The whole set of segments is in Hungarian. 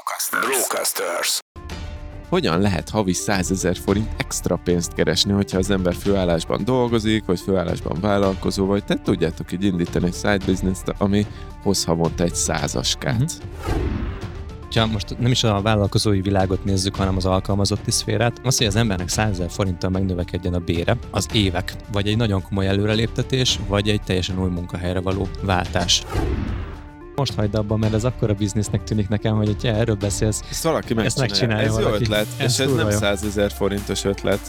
Brocasters. Brocasters. Hogyan lehet havi 100 ezer forint extra pénzt keresni, hogyha az ember főállásban dolgozik, vagy főállásban vállalkozó, vagy te tudjátok így indítani egy side business ami hoz havonta egy százaskát. Uh-huh ha most nem is a vállalkozói világot nézzük, hanem az alkalmazotti szférát, az, hogy az embernek 100 ezer forinttal megnövekedjen a bére, az évek, vagy egy nagyon komoly előreléptetés, vagy egy teljesen új munkahelyre való váltás most hagyd abban, mert ez akkora biznisznek tűnik nekem, hogy ha erről beszélsz, ezt valaki ezt megcsinálja Ez valaki. jó ötlet, ez és ez nem 100 ezer forintos ötlet.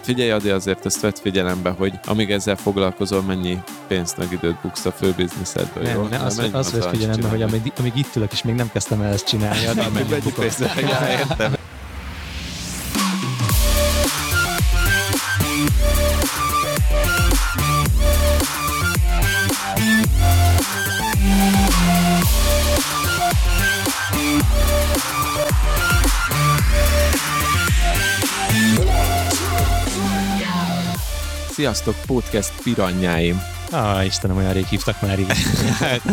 Figyelj, Adi, azért ezt vett figyelembe, hogy amíg ezzel foglalkozol, mennyi pénzt meg időt buksz a fő bizniszedből, nem, jó? Nem, az, az, az vett figyelembe, hogy amíg, amíg itt ülök, és még nem kezdtem el ezt csinálni, addig mennyit bukok. értem. Sziasztok, podcast piranyáim! Ah, Istenem, olyan rég hívtak már így.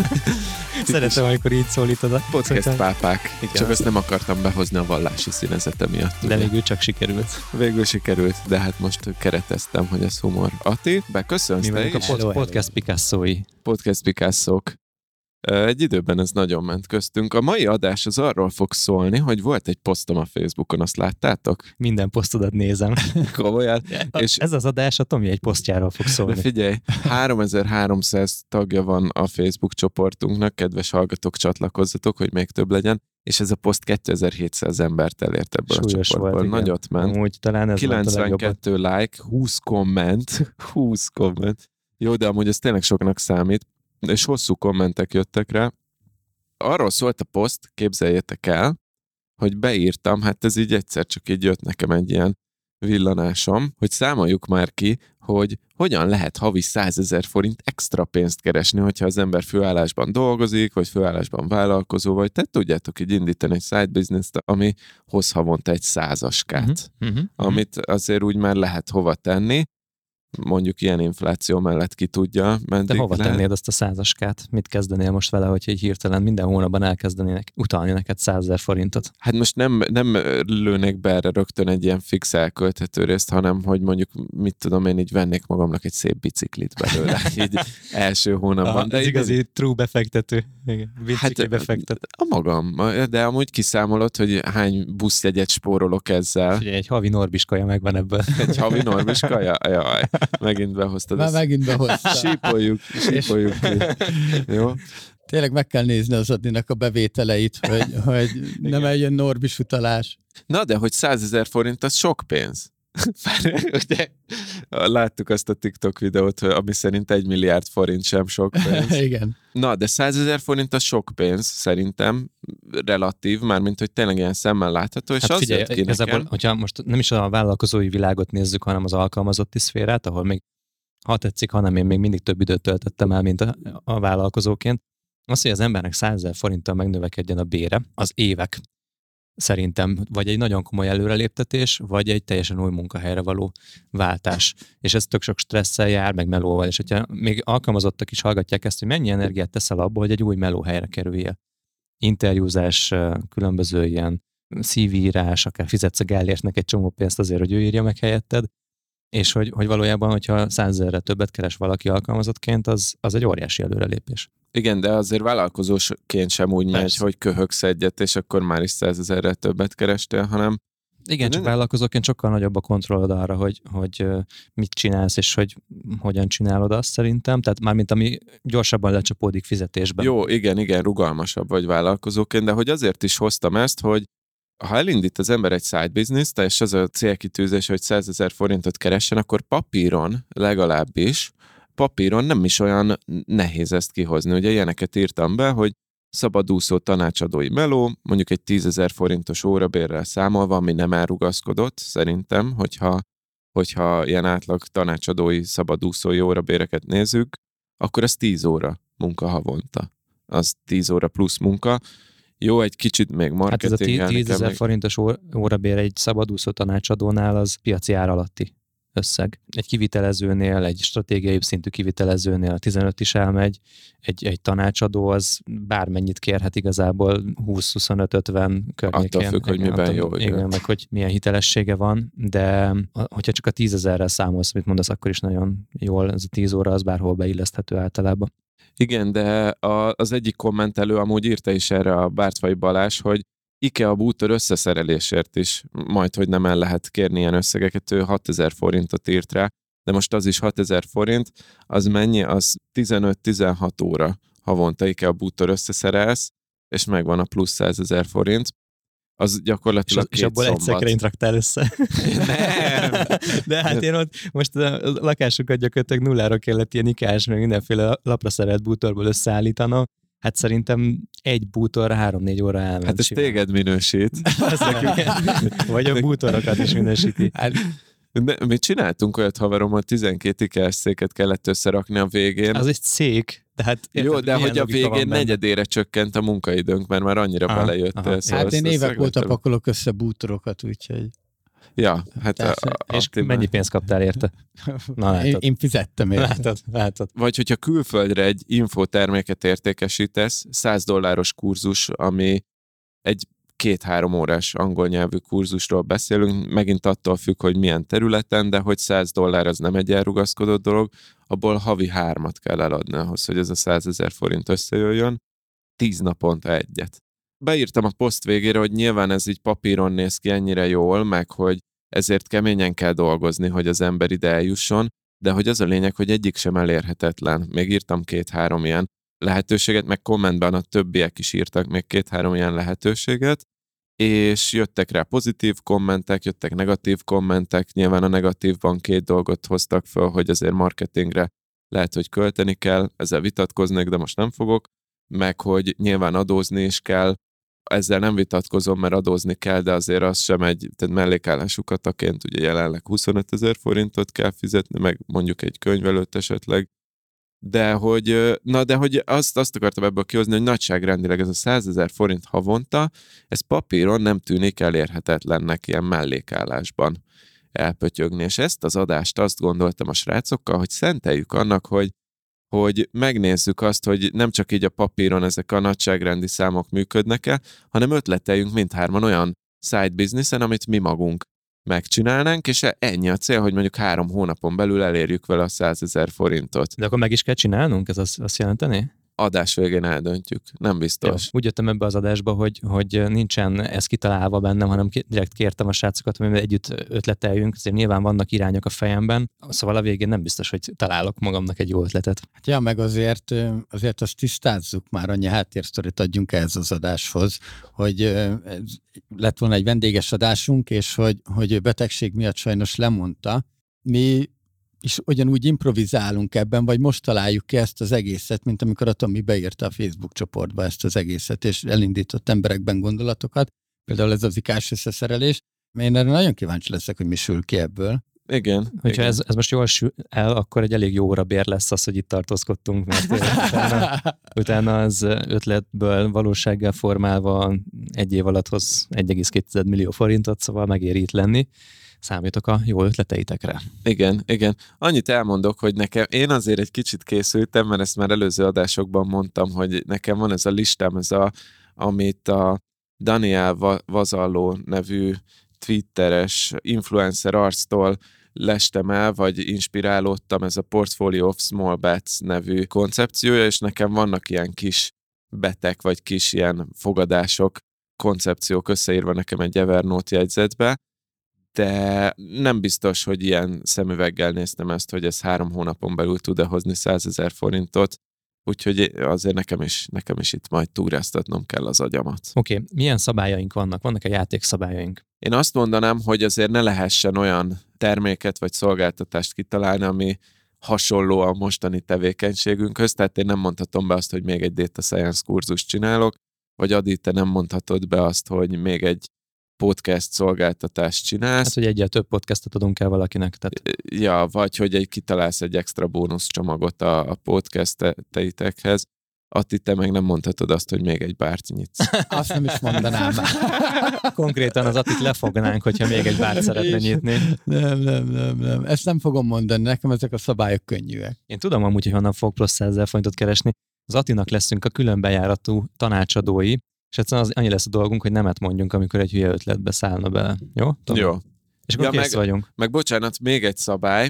Szeretem, amikor így szólítod a Podcast pápák. Igen. Csak azt nem akartam behozni a vallási színezete miatt. De végül csak sikerült. Végül sikerült, de hát most kereteztem, hogy ez humor. Ati, beköszönsz Mi vagyunk a pod- podcast Picasso-i. Podcast Picasso-k. Egy időben ez nagyon ment köztünk. A mai adás az arról fog szólni, hogy volt egy posztom a Facebookon, azt láttátok? Minden posztodat nézem. Komolyan. és ez az adás a Tomi egy posztjáról fog szólni. De figyelj, 3300 tagja van a Facebook csoportunknak, kedves hallgatók, csatlakozzatok, hogy még több legyen és ez a poszt 2700 embert elért ebből Súlyos a csoportból. Volt, Nagyot ment. Amúgy talán ez 92 like, 20 komment, 20 komment. Jó, de amúgy ez tényleg soknak számít és hosszú kommentek jöttek rá. Arról szólt a poszt, képzeljétek el, hogy beírtam, hát ez így egyszer csak így jött nekem egy ilyen villanásom, hogy számoljuk már ki, hogy hogyan lehet havi 100 ezer forint extra pénzt keresni, hogyha az ember főállásban dolgozik, vagy főállásban vállalkozó, vagy. Te tudjátok így indítani egy side business ami hoz havonta egy százaskát, uh-huh, uh-huh, amit azért úgy már lehet hova tenni, mondjuk ilyen infláció mellett ki tudja. De hova le... tennéd azt a százaskát? Mit kezdenél most vele, hogy egy hirtelen minden hónapban elkezdenének utalni neked százezer forintot? Hát most nem, nem lőnék be erre rögtön egy ilyen fix elkölthető részt, hanem hogy mondjuk, mit tudom én, így vennék magamnak egy szép biciklit belőle, így első hónapban. De ez igazi így... true befektető. Igen, hát, befektet. A magam, de amúgy kiszámolod, hogy hány buszjegyet spórolok ezzel. Ugye egy havi norbiskaja megvan ebből. Egy havi norbiskaja? Jaj. Megint behoztad. Már megint behoztad. Sípoljuk, sípoljuk. Jó? Tényleg meg kell nézni az Adinak a bevételeit, hogy, hogy nem eljön Norbis utalás. Na, de hogy 100 ezer forint, az sok pénz. Ugye, láttuk azt a TikTok videót, ami szerint egy milliárd forint sem sok pénz. Igen. Na, de 100 ezer forint az sok pénz, szerintem, relatív, mármint, hogy tényleg ilyen szemmel látható, és hát az figyelj, ki nekem... hogyha most nem is a vállalkozói világot nézzük, hanem az alkalmazotti szférát, ahol még ha tetszik, hanem én még mindig több időt töltöttem el, mint a, a vállalkozóként, az, hogy az embernek 100 ezer forinttal megnövekedjen a bére, az évek szerintem, vagy egy nagyon komoly előreléptetés, vagy egy teljesen új munkahelyre való váltás. És ez tök sok stresszel jár, meg melóval, és hogyha még alkalmazottak is hallgatják ezt, hogy mennyi energiát teszel abból, hogy egy új melóhelyre kerüljél. Interjúzás, különböző ilyen szívírás, akár fizetsz a Gellértnek egy csomó pénzt azért, hogy ő írja meg helyetted, és hogy, hogy valójában, hogyha százezerre többet keres valaki alkalmazottként, az, az egy óriási előrelépés. Igen, de azért vállalkozósként sem úgy Persze. megy, hogy köhögsz egyet, és akkor már is százezerre többet kerestél, hanem igen, csak vállalkozóként sokkal nagyobb a kontrollod arra, hogy, hogy mit csinálsz, és hogy hogyan csinálod azt szerintem. Tehát mármint ami gyorsabban lecsapódik fizetésben. Jó, igen, igen, rugalmasabb vagy vállalkozóként, de hogy azért is hoztam ezt, hogy ha elindít az ember egy side business és az a célkitűzés, hogy 100 ezer forintot keressen, akkor papíron legalábbis, papíron nem is olyan nehéz ezt kihozni. Ugye ilyeneket írtam be, hogy szabadúszó tanácsadói meló, mondjuk egy 10 ezer forintos órabérrel számolva, ami nem elrugaszkodott, szerintem, hogyha, hogyha ilyen átlag tanácsadói szabadúszói órabéreket nézzük, akkor az 10 óra munka havonta. Az 10 óra plusz munka, jó, egy kicsit még marketing. Hát ez a 10 ezer még... forintos órabér egy szabadúszó tanácsadónál az piaci ár alatti. összeg. Egy kivitelezőnél, egy stratégiai szintű kivitelezőnél a 15 is elmegy, egy, egy tanácsadó az bármennyit kérhet igazából 20-25-50 környékén. Attól függ, hogy miben attól- jó, igen. Igen, meg hogy milyen hitelessége van, de hogyha csak a 10 ezerrel számolsz, amit mondasz, akkor is nagyon jól, ez a 10 óra az bárhol beilleszthető általában. Igen, de a, az egyik kommentelő amúgy írta is erre a Bártfai Balázs, hogy IKEA bútor összeszerelésért is majd, hogy nem el lehet kérni ilyen összegeket, ő 6000 forintot írt rá, de most az is 6000 forint, az mennyi? Az 15-16 óra havonta IKEA bútor összeszerelsz, és megvan a plusz 100 ezer forint. Az És, gyakorlatilag és két abból egy szombat. szekrényt raktál össze. Nem. De hát én ott most a lakásokat gyakorlatilag nullára kellett ilyen ikás, meg mindenféle lapra szerelt bútorból összeállítanom. Hát szerintem egy bútorra három-négy óra elment. Hát ez simán. téged minősít. Vagy a bútorokat is minősíti. Hát, De mi csináltunk olyat haverommal, 12 ikea széket kellett összerakni a végén. Az egy szék, tehát Jó, de hogy a végén negyedére csökkent a munkaidőnk, mert már annyira Aha, belejött aha. ez. hát én évek óta pakolok össze bútorokat, úgyhogy Ja, hát a, Persze. a, És a, mennyi pénzt kaptál érte? Na én, látod. én fizettem érte. Látod, látod. Vagy hogyha külföldre egy infoterméket értékesítesz, 100 dolláros kurzus, ami egy két-három órás angol nyelvű kurzusról beszélünk, megint attól függ, hogy milyen területen, de hogy 100 dollár az nem egy elrugaszkodott dolog, abból havi hármat kell eladni ahhoz, hogy ez a 100 ezer forint összejöjjön, 10 naponta egyet. Beírtam a poszt végére, hogy nyilván ez így papíron néz ki ennyire jól, meg hogy ezért keményen kell dolgozni, hogy az ember ide eljusson, de hogy az a lényeg, hogy egyik sem elérhetetlen. Még írtam két-három ilyen lehetőséget, meg kommentben a többiek is írtak még két-három ilyen lehetőséget, és jöttek rá pozitív kommentek, jöttek negatív kommentek, nyilván a negatívban két dolgot hoztak föl, hogy azért marketingre lehet, hogy költeni kell, ezzel vitatkoznék, de most nem fogok, meg hogy nyilván adózni is kell, ezzel nem vitatkozom, mert adózni kell, de azért az sem egy, tehát mellékállású kataként ugye jelenleg 25 ezer forintot kell fizetni, meg mondjuk egy könyvelőt esetleg, de hogy, na de hogy azt, azt akartam ebből kihozni, hogy nagyságrendileg ez a 100 ezer forint havonta, ez papíron nem tűnik elérhetetlennek ilyen mellékállásban elpötyögni. És ezt az adást azt gondoltam a srácokkal, hogy szenteljük annak, hogy hogy megnézzük azt, hogy nem csak így a papíron ezek a nagyságrendi számok működnek-e, hanem ötleteljünk mindhárman olyan side businessen, amit mi magunk megcsinálnánk, és ennyi a cél, hogy mondjuk három hónapon belül elérjük vele a 100 ezer forintot. De akkor meg is kell csinálnunk? Ez azt, azt jelenteni? Adás végén eldöntjük, nem Jó. biztos. Úgy jöttem ebbe az adásba, hogy, hogy nincsen ez kitalálva bennem, hanem direkt kértem a srácokat, hogy mi együtt ötleteljünk, azért nyilván vannak irányok a fejemben, szóval a végén nem biztos, hogy találok magamnak egy jó ötletet. Hát ja, meg azért, azért azt tisztázzuk már, annyi háttérsztorit adjunk ehhez az adáshoz, hogy lett volna egy vendéges adásunk, és hogy, hogy betegség miatt sajnos lemondta. Mi is ugyanúgy improvizálunk ebben, vagy most találjuk ki ezt az egészet, mint amikor a Tomi beírta a Facebook csoportba ezt az egészet, és elindított emberekben gondolatokat, például ez az ikás összeszerelés. Én erre nagyon kíváncsi leszek, hogy mi sül ki ebből. Igen. Hogyha igen. ez, ez most jól sül el, akkor egy elég jó óra bér lesz az, hogy itt tartózkodtunk, mert utána, utána az ötletből valósággal formálva egy év alatt hoz 1,2 millió forintot, szóval megéri itt lenni. Számítok a jó ötleteitekre. Igen, igen. Annyit elmondok, hogy nekem, én azért egy kicsit készültem, mert ezt már előző adásokban mondtam, hogy nekem van ez a listám, ez a, amit a Daniel Va- Vazalló nevű twitteres influencer arctól lestem el, vagy inspirálódtam, ez a Portfolio of Small Bets nevű koncepciója, és nekem vannak ilyen kis betek, vagy kis ilyen fogadások, koncepciók összeírva nekem egy Evernote jegyzetbe, de nem biztos, hogy ilyen szemüveggel néztem ezt, hogy ez három hónapon belül tud-e hozni 100 ezer forintot, úgyhogy azért nekem is, nekem is itt majd túráztatnom kell az agyamat. Oké, okay. milyen szabályaink vannak? Vannak-e játékszabályaink? Én azt mondanám, hogy azért ne lehessen olyan terméket vagy szolgáltatást kitalálni, ami hasonló a mostani tevékenységünkhöz, tehát én nem mondhatom be azt, hogy még egy data science kurzust csinálok, vagy Adi, te nem mondhatod be azt, hogy még egy podcast szolgáltatást csinálsz. Hát, hogy egyel több podcastot adunk el valakinek. Tehát Ja, vagy hogy egy kitalálsz egy extra bónusz csomagot a, a podcastteitekhez. Atti, te meg nem mondhatod azt, hogy még egy bárt nyitsz. Azt nem is mondanám. Konkrétan az Attit lefognánk, hogyha még egy bárt szeretne nyitni. Nem, nem, nem, nem. Ezt nem fogom mondani, nekem ezek a szabályok könnyűek. Én tudom amúgy, hogy honnan fog plusz 100 forintot keresni. Az Attinak leszünk a külön bejáratú tanácsadói, és egyszerűen az annyi lesz a dolgunk, hogy nemet mondjunk, amikor egy hülye ötletbe szállna bele. Jó? Tomi? Jó. És akkor Ja, meg- vagyunk. Meg bocsánat, még egy szabály,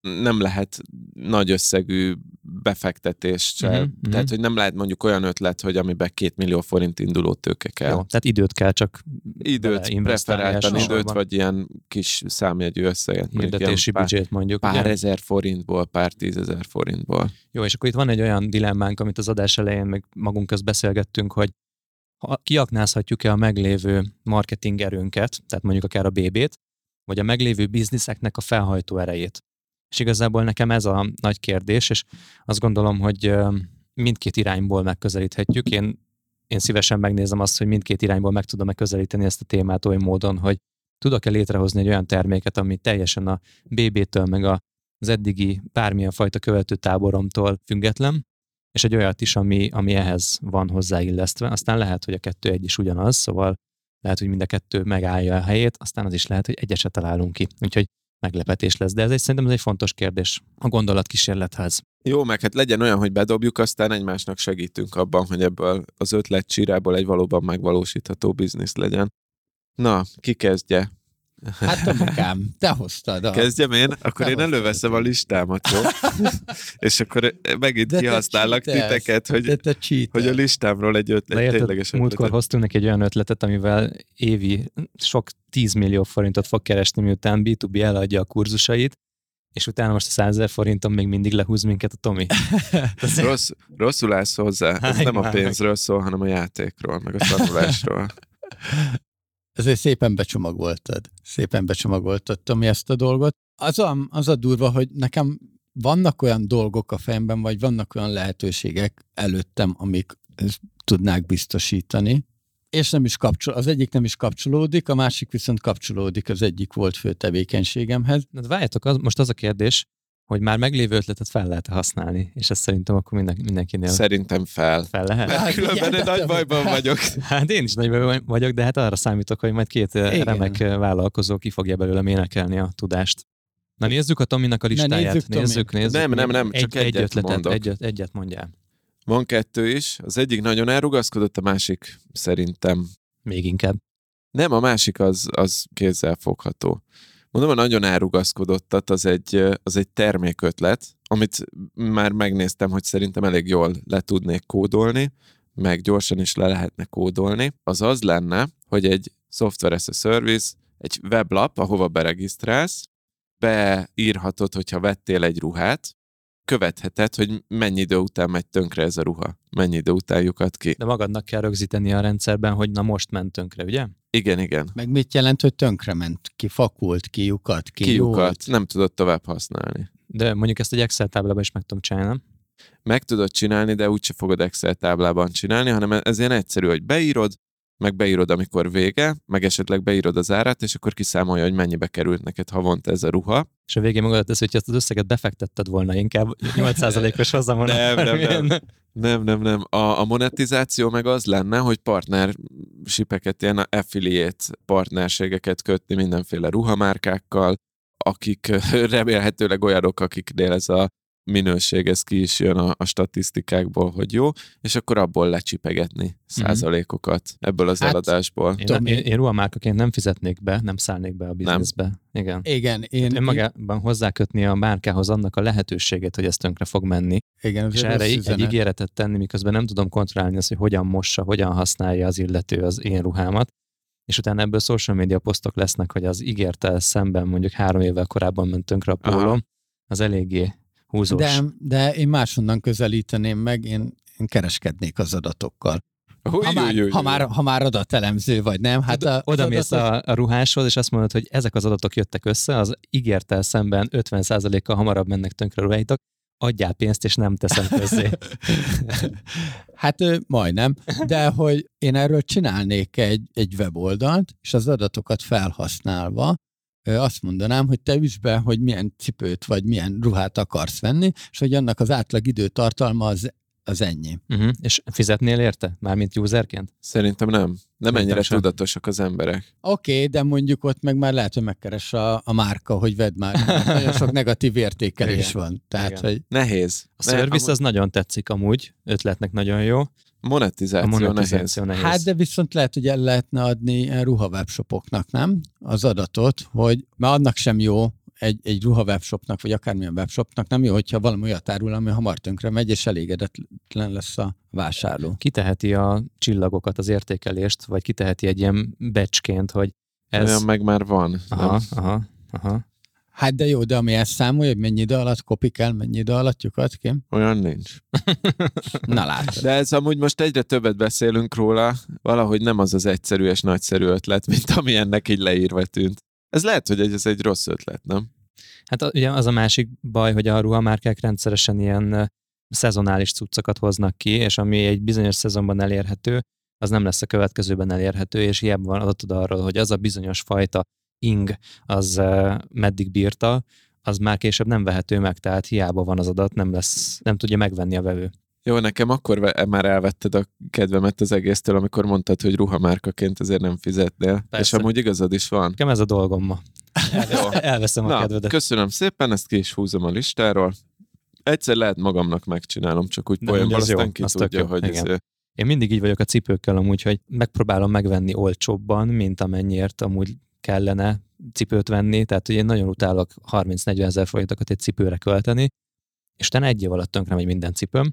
nem lehet nagy összegű befektetés se. Mhm, Uh-huh, mhm. Tehát, hogy nem lehet mondjuk olyan ötlet, hogy amiben két millió forint induló tőke kell. Jó, tehát időt kell csak Időt, preferáltan időt, vagy ilyen kis számjegyű összeget. hirdetési büdzsét mondjuk. pár ugye? ezer forintból, pár tízezer forintból. Jó, és akkor itt van egy olyan dilemmánk, amit az adás elején meg magunk közt beszélgettünk, hogy kiaknázhatjuk-e a meglévő marketing erőnket, tehát mondjuk akár a BB-t, vagy a meglévő bizniszeknek a felhajtó erejét. És igazából nekem ez a nagy kérdés, és azt gondolom, hogy mindkét irányból megközelíthetjük. Én, én szívesen megnézem azt, hogy mindkét irányból meg tudom-e ezt a témát oly módon, hogy tudok-e létrehozni egy olyan terméket, ami teljesen a BB-től, meg az eddigi bármilyen fajta követő táboromtól független, és egy olyat is, ami, ami ehhez van hozzáillesztve. Aztán lehet, hogy a kettő egy is ugyanaz, szóval lehet, hogy mind a kettő megállja a helyét, aztán az is lehet, hogy egyet se találunk ki. Úgyhogy meglepetés lesz. De ez egy, szerintem ez egy fontos kérdés a gondolatkísérlethez. Jó, meg hát legyen olyan, hogy bedobjuk, aztán egymásnak segítünk abban, hogy ebből az ötlet csírából egy valóban megvalósítható biznisz legyen. Na, ki kezdje? Hát Tomikám, te hoztad. A... Kezdjem én? Akkor Te én előveszem a listámat, jó? És akkor megint De te cheatelsz. titeket, hogy, te hogy a listámról egy ötlet, De érted, tényleges múltkor ötletet. hoztunk neki egy olyan ötletet, amivel évi sok 10 millió forintot fog keresni, miután B2B eladja a kurzusait, és utána most a 100 ezer forinton még mindig lehúz minket a Tomi. Rossz, rosszul állsz hozzá. Ez nem a pénzről szól, hanem a játékról, meg a tanulásról. Ezért szépen becsomagoltad. Szépen becsomagoltad, Tomi, ezt a dolgot. Az a, az a durva, hogy nekem vannak olyan dolgok a fejemben, vagy vannak olyan lehetőségek előttem, amik tudnák biztosítani, és nem is kapcsol, az egyik nem is kapcsolódik, a másik viszont kapcsolódik az egyik volt fő tevékenységemhez. De várjátok, az, most az a kérdés, hogy már meglévő ötletet fel lehet használni, és ez szerintem akkor minden, mindenkinél Szerintem fel. fel lehet. Hát különben igen, egy de nagy bajban vagyok. Hát én is nagyban vagyok, de hát arra számítok, hogy majd két Igen. Igen. remek ö, vállalkozó ki fogja belőlem énekelni a tudást. Na nézzük a Tominak a listáját. nézzük, Tomi. nézzük, nézzük. Nem, nem, nem, egy, csak egy egyet ötletet, mondok. egyet, egyet mondjál. Van kettő is. Az egyik nagyon elrugaszkodott, a másik szerintem Még inkább. Nem, a másik az, az kézzel fogható. Mondom, a nagyon elrugaszkodottat, az egy, az egy termékötlet, amit már megnéztem, hogy szerintem elég jól le tudnék kódolni, meg gyorsan is le lehetne kódolni. Az az lenne, hogy egy software as a service, egy weblap, ahova beregisztrálsz, beírhatod, hogyha vettél egy ruhát, követheted, hogy mennyi idő után megy tönkre ez a ruha, mennyi idő után lyukad ki. De magadnak kell rögzíteni a rendszerben, hogy na most ment tönkre, ugye? Igen, igen. Meg mit jelent, hogy tönkrement, ki fakult, ki lyukat, ki Kiukat, nem tudod tovább használni. De mondjuk ezt egy Excel táblában is meg tudom csinálni, nem? meg tudod csinálni, de úgyse fogod Excel táblában csinálni, hanem ez ilyen egyszerű, hogy beírod, meg beírod, amikor vége, meg esetleg beírod az árát, és akkor kiszámolja, hogy mennyibe került neked havonta ez a ruha. És a végén magadot tesz, hogy ezt az összeget befektetted volna, inkább 8%-os hozamon. Nem, nem, bármilyen- nem. Nem, nem, nem. A, a monetizáció meg az lenne, hogy partnersipeket, ilyen affiliate partnerségeket kötni mindenféle ruhamárkákkal, akik remélhetőleg olyanok, akiknél ez a minőség, ez ki is jön a, a statisztikákból, hogy jó, és akkor abból lecsipegetni százalékokat ebből az Hát, eladásból. Én, Tomi- én, én ruhamárkaként nem fizetnék be, nem szállnék be a bizniszbe. Igen. Igen, én, Önmagában hozzákötni a márkához annak a lehetőségét, hogy ez tönkre fog menni, igen, és erre rossz egy üzenet. ígéretet tenni, miközben nem tudom kontrollálni azt, hogy hogyan mossa, hogyan használja az illető az én ruhámat, és utána ebből social media posztok lesznek, hogy az ígértel szemben mondjuk három évvel korábban ment tönkre a Aha. pólom, az eléggé húzós. De, de én máshonnan közelíteném meg, én, én kereskednék az adatokkal. Új, Ha már, ha már, ha már adatelemző vagy, nem? Hát a, Oda mész adatok- a, a ruháshoz, és azt mondod, hogy ezek az adatok jöttek össze, az ígértel szemben 50%-kal hamarabb mennek tönkre a ruháitok, adjál pénzt, és nem teszem közzé. Hát majdnem, de hogy én erről csinálnék egy, egy weboldalt, és az adatokat felhasználva azt mondanám, hogy te üsd be, hogy milyen cipőt vagy milyen ruhát akarsz venni, és hogy annak az átlag időtartalma az az ennyi. Uh-huh. És fizetnél érte? Mármint userként? Szerintem nem. Nem Szerintem ennyire sem. tudatosak az emberek. Oké, okay, de mondjuk ott meg már lehet, hogy megkeres a, a márka, hogy vedd már. Nagyon sok negatív értékelés Igen. van. Tehát, Igen. hogy Nehéz. A amúgy az nagyon tetszik amúgy, ötletnek nagyon jó. A monetizáció, nehéz. monetizáció nehéz. Hát de viszont lehet, hogy el lehetne adni ilyen ruhavebshopoknak, nem? Az adatot, hogy mert annak sem jó egy, egy ruha webshopnak, vagy akármilyen webshopnak nem jó, hogyha valami olyat árul, ami hamar tönkre megy, és elégedetlen lesz a vásárló. kiteheti a csillagokat, az értékelést, vagy kiteheti egy ilyen becsként, hogy ez... Olyan meg már van. Aha, Nem? aha, aha. Hát de jó, de ami ezt számolja, hogy mennyi idő alatt kopik el, mennyi idő alatt lyukat ki? Olyan nincs. Na látod. De ez amúgy most egyre többet beszélünk róla, valahogy nem az az egyszerű és nagyszerű ötlet, mint ami ennek így leírva tűnt. Ez lehet, hogy ez egy rossz ötlet, nem? Hát ugye az a másik baj, hogy a ruhamárkák rendszeresen ilyen szezonális cuccokat hoznak ki, és ami egy bizonyos szezonban elérhető, az nem lesz a következőben elérhető, és hiába van adatod arról, hogy az a bizonyos fajta ing, az ö, meddig bírta, az már később nem vehető meg, tehát hiába van az adat, nem lesz, nem tudja megvenni a vevő. Jó, nekem akkor ve- már elvetted a kedvemet az egésztől, amikor mondtad, hogy ruhamárkaként ezért nem fizetnél. Persze. És amúgy igazad is van. Nekem ez a dolgom ma. Elveszem a Na, kedvedet. köszönöm szépen, ezt ki is húzom a listáról. Egyszer lehet magamnak megcsinálom, csak úgy poénból, amúgy az jó, aztán ki az tök tudja, hogy igen. ez, Én mindig így vagyok a cipőkkel amúgy, hogy megpróbálom megvenni olcsóbban, mint amennyiért amúgy kellene cipőt venni, tehát hogy én nagyon utálok 30-40 ezer forintokat egy cipőre költeni, és utána egy év alatt tönkre megy minden cipőm,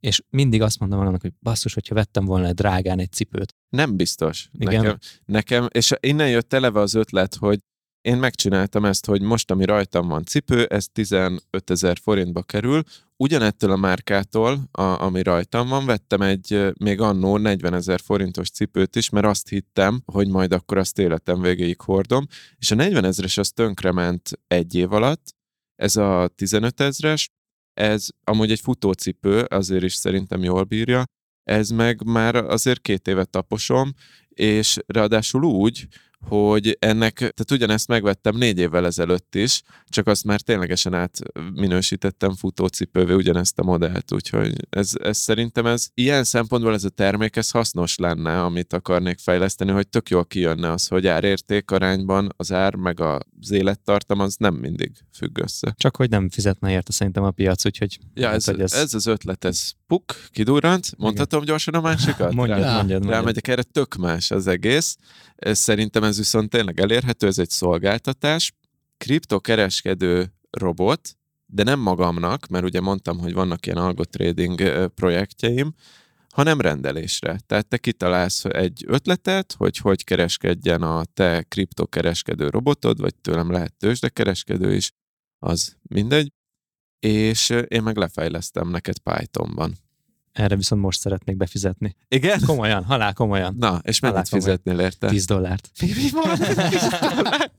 és mindig azt mondom annak, hogy basszus, hogyha vettem volna egy drágán egy cipőt. Nem biztos. Igen. Nekem, nekem, és innen jött eleve az ötlet, hogy én megcsináltam ezt, hogy most, ami rajtam van cipő, ez 15 ezer forintba kerül. Ugyanettől a márkától, a, ami rajtam van, vettem egy még annó 40 ezer forintos cipőt is, mert azt hittem, hogy majd akkor azt életem végéig hordom, és a 40 ezres az tönkrement egy év alatt, ez a 15 ezres, ez amúgy egy futócipő, azért is szerintem jól bírja, ez meg már azért két évet taposom, és ráadásul úgy, hogy ennek, tehát ugyanezt megvettem négy évvel ezelőtt is, csak azt már ténylegesen átminősítettem futócipővé ugyanezt a modellt, úgyhogy ez, ez szerintem ez ilyen szempontból ez a termék, ez hasznos lenne, amit akarnék fejleszteni, hogy tök jól kijönne az, hogy árérték arányban az ár meg az élettartam az nem mindig függ össze. Csak hogy nem fizetne érte szerintem a piac, úgyhogy Ja, Hát, ez, hogy ez... ez az ötlet, ez puk, kidurrant, mondhatom gyorsan a másikat? mondjad, Rá- mondjad, mondjad. Rámegyek erre, tök más az egész. Szerintem ez viszont tényleg elérhető, ez egy szolgáltatás. Kriptokereskedő robot, de nem magamnak, mert ugye mondtam, hogy vannak ilyen algotrading projektjeim, hanem rendelésre. Tehát te kitalálsz egy ötletet, hogy hogy kereskedjen a te kriptokereskedő robotod, vagy tőlem lehet tőzsdekereskedő is, az mindegy, és én meg lefejlesztem neked Pythonban. Erre viszont most szeretnék befizetni. Igen? Komolyan, halál komolyan. Na, és mennyit fizetnél érte? 10 dollárt. Mi, mi van? 10 dollár?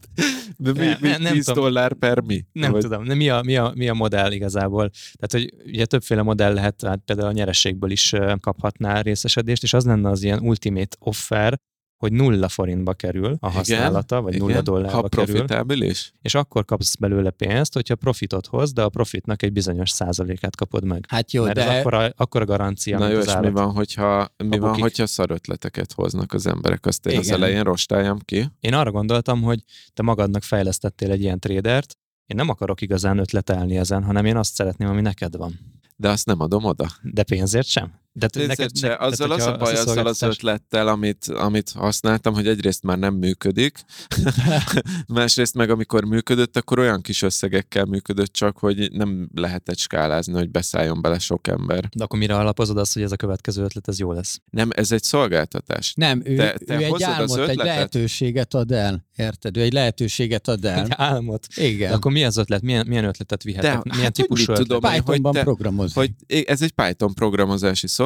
De mi, mi ne- nem 10 tudom. dollár per mi? Nem Vagy- tudom, mi a, mi, a, mi a modell igazából? Tehát, hogy ugye többféle modell lehet, hát például a nyerességből is kaphatnál részesedést, és az lenne az ilyen ultimate offer, hogy nulla forintba kerül a használata, vagy nulla Igen, dollárba ha kerül, profitábilis? és akkor kapsz belőle pénzt, hogyha profitot hoz, de a profitnak egy bizonyos százalékát kapod meg. Hát jó, Mert ez de akkora, akkora garancia, Na jó, az és mi van, hogyha, mi van, hogyha szar ötleteket hoznak az emberek? Azt én az Igen. elején rostáljam ki. Én arra gondoltam, hogy te magadnak fejlesztettél egy ilyen trédert, én nem akarok igazán ötletelni ezen, hanem én azt szeretném, ami neked van. De azt nem adom oda. De pénzért sem? De t- Neked se. ne- Azzal tehát, az a baj, azt azzal az ötlettel, amit, amit használtam, hogy egyrészt már nem működik, másrészt meg amikor működött, akkor olyan kis összegekkel működött csak, hogy nem lehetett skálázni, hogy beszálljon bele sok ember. De akkor mire alapozod azt, hogy ez a következő ötlet, ez jó lesz? Nem, ez egy szolgáltatás. nem, ő, Te- te ő egy az álmot, egy lehetőséget ad el. Érted? Ő egy lehetőséget ad el. Egy álmot. Igen. De akkor mi az ötlet? Milyen, milyen ötletet vihetek? De, milyen hát, típusú ötlet? tudom én, hogy Pythonban te- programozni. hogy ez egy Python programozási szolgáltatás,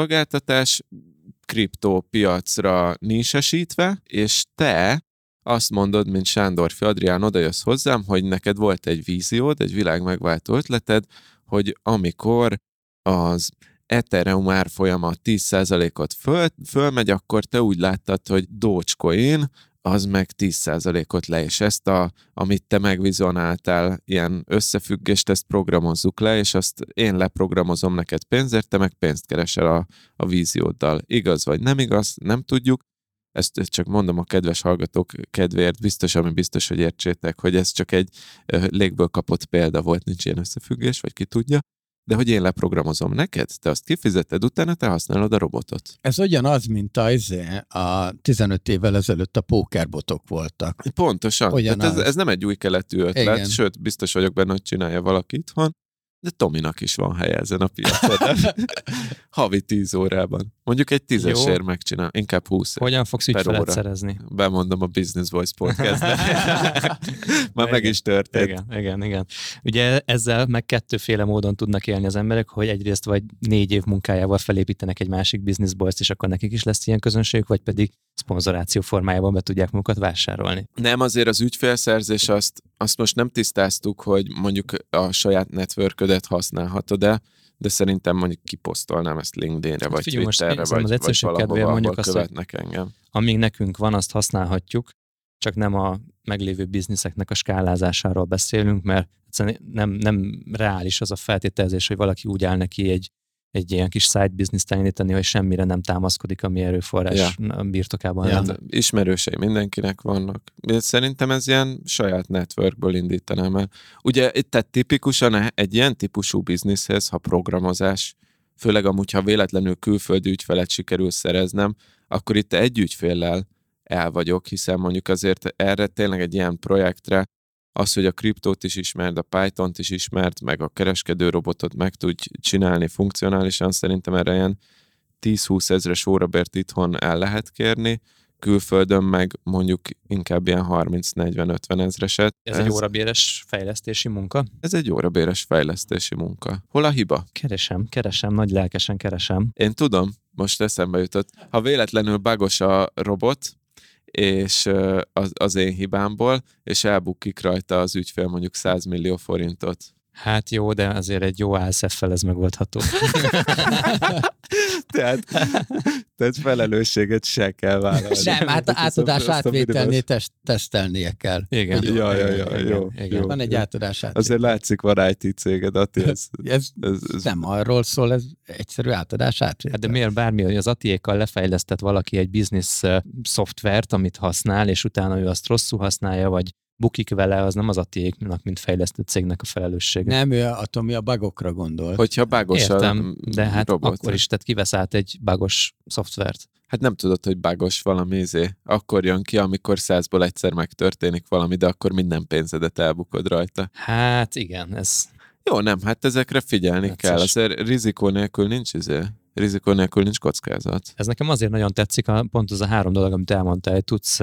kriptópiacra nisesítve, és te azt mondod, mint Sándorfi Adrián, oda jössz hozzám, hogy neked volt egy víziód, egy világ megváltó ötleted, hogy amikor az Ethereum árfolyama 10%-ot föl, fölmegy, akkor te úgy láttad, hogy Dogecoin az meg 10%-ot le, és ezt, a, amit te megvizionáltál, ilyen összefüggést, ezt programozzuk le, és azt én leprogramozom neked pénzért, te meg pénzt keresel a, a vízióddal. Igaz vagy nem igaz, nem tudjuk, ezt csak mondom a kedves hallgatók kedvéért, biztos, ami biztos, hogy értsétek, hogy ez csak egy légből kapott példa volt, nincs ilyen összefüggés, vagy ki tudja, de hogy én leprogramozom neked, te azt kifizeted, utána te használod a robotot. Ez ugyanaz, mint a, izé, a 15 évvel ezelőtt a pókerbotok voltak. Pontosan. Ez, ez nem egy új keletű ötlet, Igen. sőt, biztos vagyok benne, hogy csinálja valaki itthon, de Tominak is van helye ezen a piacon. Havi 10 órában. Mondjuk egy tízesért megcsinál, inkább 20 Hogyan fogsz ügyfelet szerezni? Bemondom a Business Voice podcastbe. Már igen, meg is történt. Igen, igen, igen. Ugye ezzel meg kettőféle módon tudnak élni az emberek, hogy egyrészt vagy négy év munkájával felépítenek egy másik Business Voice-t, és akkor nekik is lesz ilyen közönség, vagy pedig szponzoráció formájában be tudják magukat vásárolni. Nem, azért az ügyfélszerzés azt, azt most nem tisztáztuk, hogy mondjuk a saját networködet használhatod-e, de szerintem mondjuk kiposztolnám ezt LinkedInre, hát vagy figyelj, Twitterre, most vagy, az vagy valahova, mondjuk azt, követnek engem. Amíg nekünk van, azt használhatjuk, csak nem a meglévő bizniszeknek a skálázásáról beszélünk, mert nem, nem reális az a feltételezés, hogy valaki úgy áll neki egy egy ilyen kis side business elindítani, hogy semmire nem támaszkodik, ami erőforrás ja. birtokában ja. Ismerősei mindenkinek vannak. Szerintem ez ilyen saját networkből indítanám el. Ugye itt tehát tipikusan e- egy ilyen típusú bizniszhez, ha programozás, főleg amúgy, ha véletlenül külföldi ügyfelet sikerül szereznem, akkor itt egy ügyféllel el vagyok, hiszen mondjuk azért erre tényleg egy ilyen projektre az, hogy a kriptót is ismerd, a Python-t is ismert, meg a kereskedő robotot meg tud csinálni funkcionálisan, szerintem erre ilyen 10-20 ezres órabért itthon el lehet kérni, külföldön meg mondjuk inkább ilyen 30-40-50 ezreset. Ez, ez egy órabéres fejlesztési munka? Ez egy órabéres fejlesztési munka. Hol a hiba? Keresem, keresem, nagy lelkesen keresem. Én tudom, most eszembe jutott. Ha véletlenül bagos a robot, és az, az én hibámból, és elbukik rajta az ügyfél mondjuk 100 millió forintot. Hát jó, de azért egy jó ASF-fel ez megoldható. tehát, tehát felelősséget se kell vállalni. Sem, hát átadás átvételnél test, tesztelnie kell. Igen. Jó, ja, ja, ja, igen, jó, igen. jó. Van egy átadás átvétel. Azért látszik, van IT céged, Ati. Ez, ez, ez, ez, nem arról szól, ez egyszerű átadás átvétel. Hát de miért bármi, hogy az Atiékkal lefejlesztett valaki egy business szoftvert, amit használ, és utána ő azt rosszul használja, vagy bukik vele, az nem az Atiéknak, mint fejlesztő cégnek a felelőssége. Nem, ő attól mi a bugokra gondol. Hogyha bugos Értem, a de hát robot. akkor is, tehát kivesz át egy bugos szoftvert. Hát nem tudod, hogy bugos valami izé. Akkor jön ki, amikor százból egyszer megtörténik valami, de akkor minden pénzedet elbukod rajta. Hát igen, ez... Jó, nem, hát ezekre figyelni Necces. kell. Azért rizikó nélkül nincs izé rizikó nélkül nincs kockázat. Ez nekem azért nagyon tetszik, a, pont az a három dolog, amit elmondtál, hogy tudsz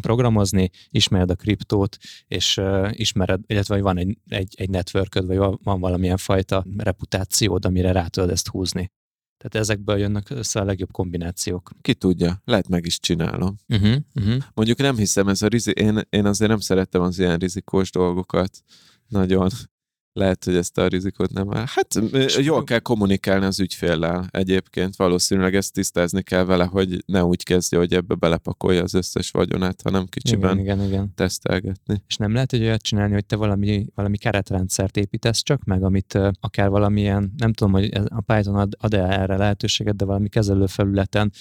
programozni, ismered a kriptót, és uh, ismered, illetve van egy, egy, egy networköd, vagy van valamilyen fajta reputációd, amire rá tudod ezt húzni. Tehát ezekből jönnek össze a legjobb kombinációk. Ki tudja, lehet meg is csinálom. Uh-huh, uh-huh. Mondjuk nem hiszem, ez a rizi- én, én azért nem szerettem az ilyen rizikós dolgokat nagyon lehet, hogy ezt a rizikót nem áll. Hát jól kell kommunikálni az ügyféllel egyébként. Valószínűleg ezt tisztázni kell vele, hogy ne úgy kezdje, hogy ebbe belepakolja az összes vagyonát, hanem kicsiben igen, igen, igen. tesztelgetni. És nem lehet, hogy olyat csinálni, hogy te valami, valami keretrendszert építesz csak meg, amit akár valamilyen, nem tudom, hogy a Python ad, ad-e erre lehetőséget, de valami kezelőfelületen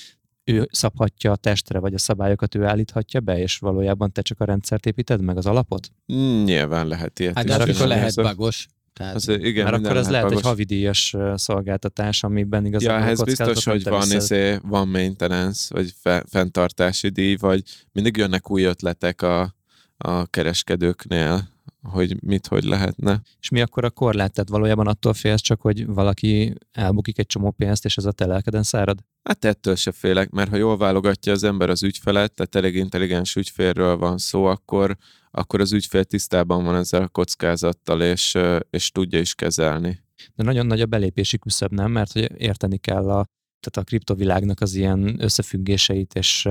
ő szabhatja a testre, vagy a szabályokat ő állíthatja be, és valójában te csak a rendszert építed meg, az alapot? Mm, nyilván lehet ilyet hát, is. akkor lehet bagos. Tehát, az, igen, mert akkor ez lehet bagos. egy havidíjas szolgáltatás, amiben igazából Ja, ez biztos, hogy van, izé, van maintenance, vagy fe, fenntartási díj, vagy mindig jönnek új ötletek a, a kereskedőknél, hogy mit, hogy lehetne. És mi akkor a korlát? Tehát valójában attól félsz csak, hogy valaki elbukik egy csomó pénzt, és ez a te lelkeden szárad? Hát ettől se félek, mert ha jól válogatja az ember az ügyfelet, tehát elég intelligens ügyfélről van szó, akkor, akkor az ügyfél tisztában van ezzel a kockázattal, és, és tudja is kezelni. De nagyon nagy a belépési küszöb, nem? Mert hogy érteni kell a, tehát a kriptovilágnak az ilyen összefüggéseit, és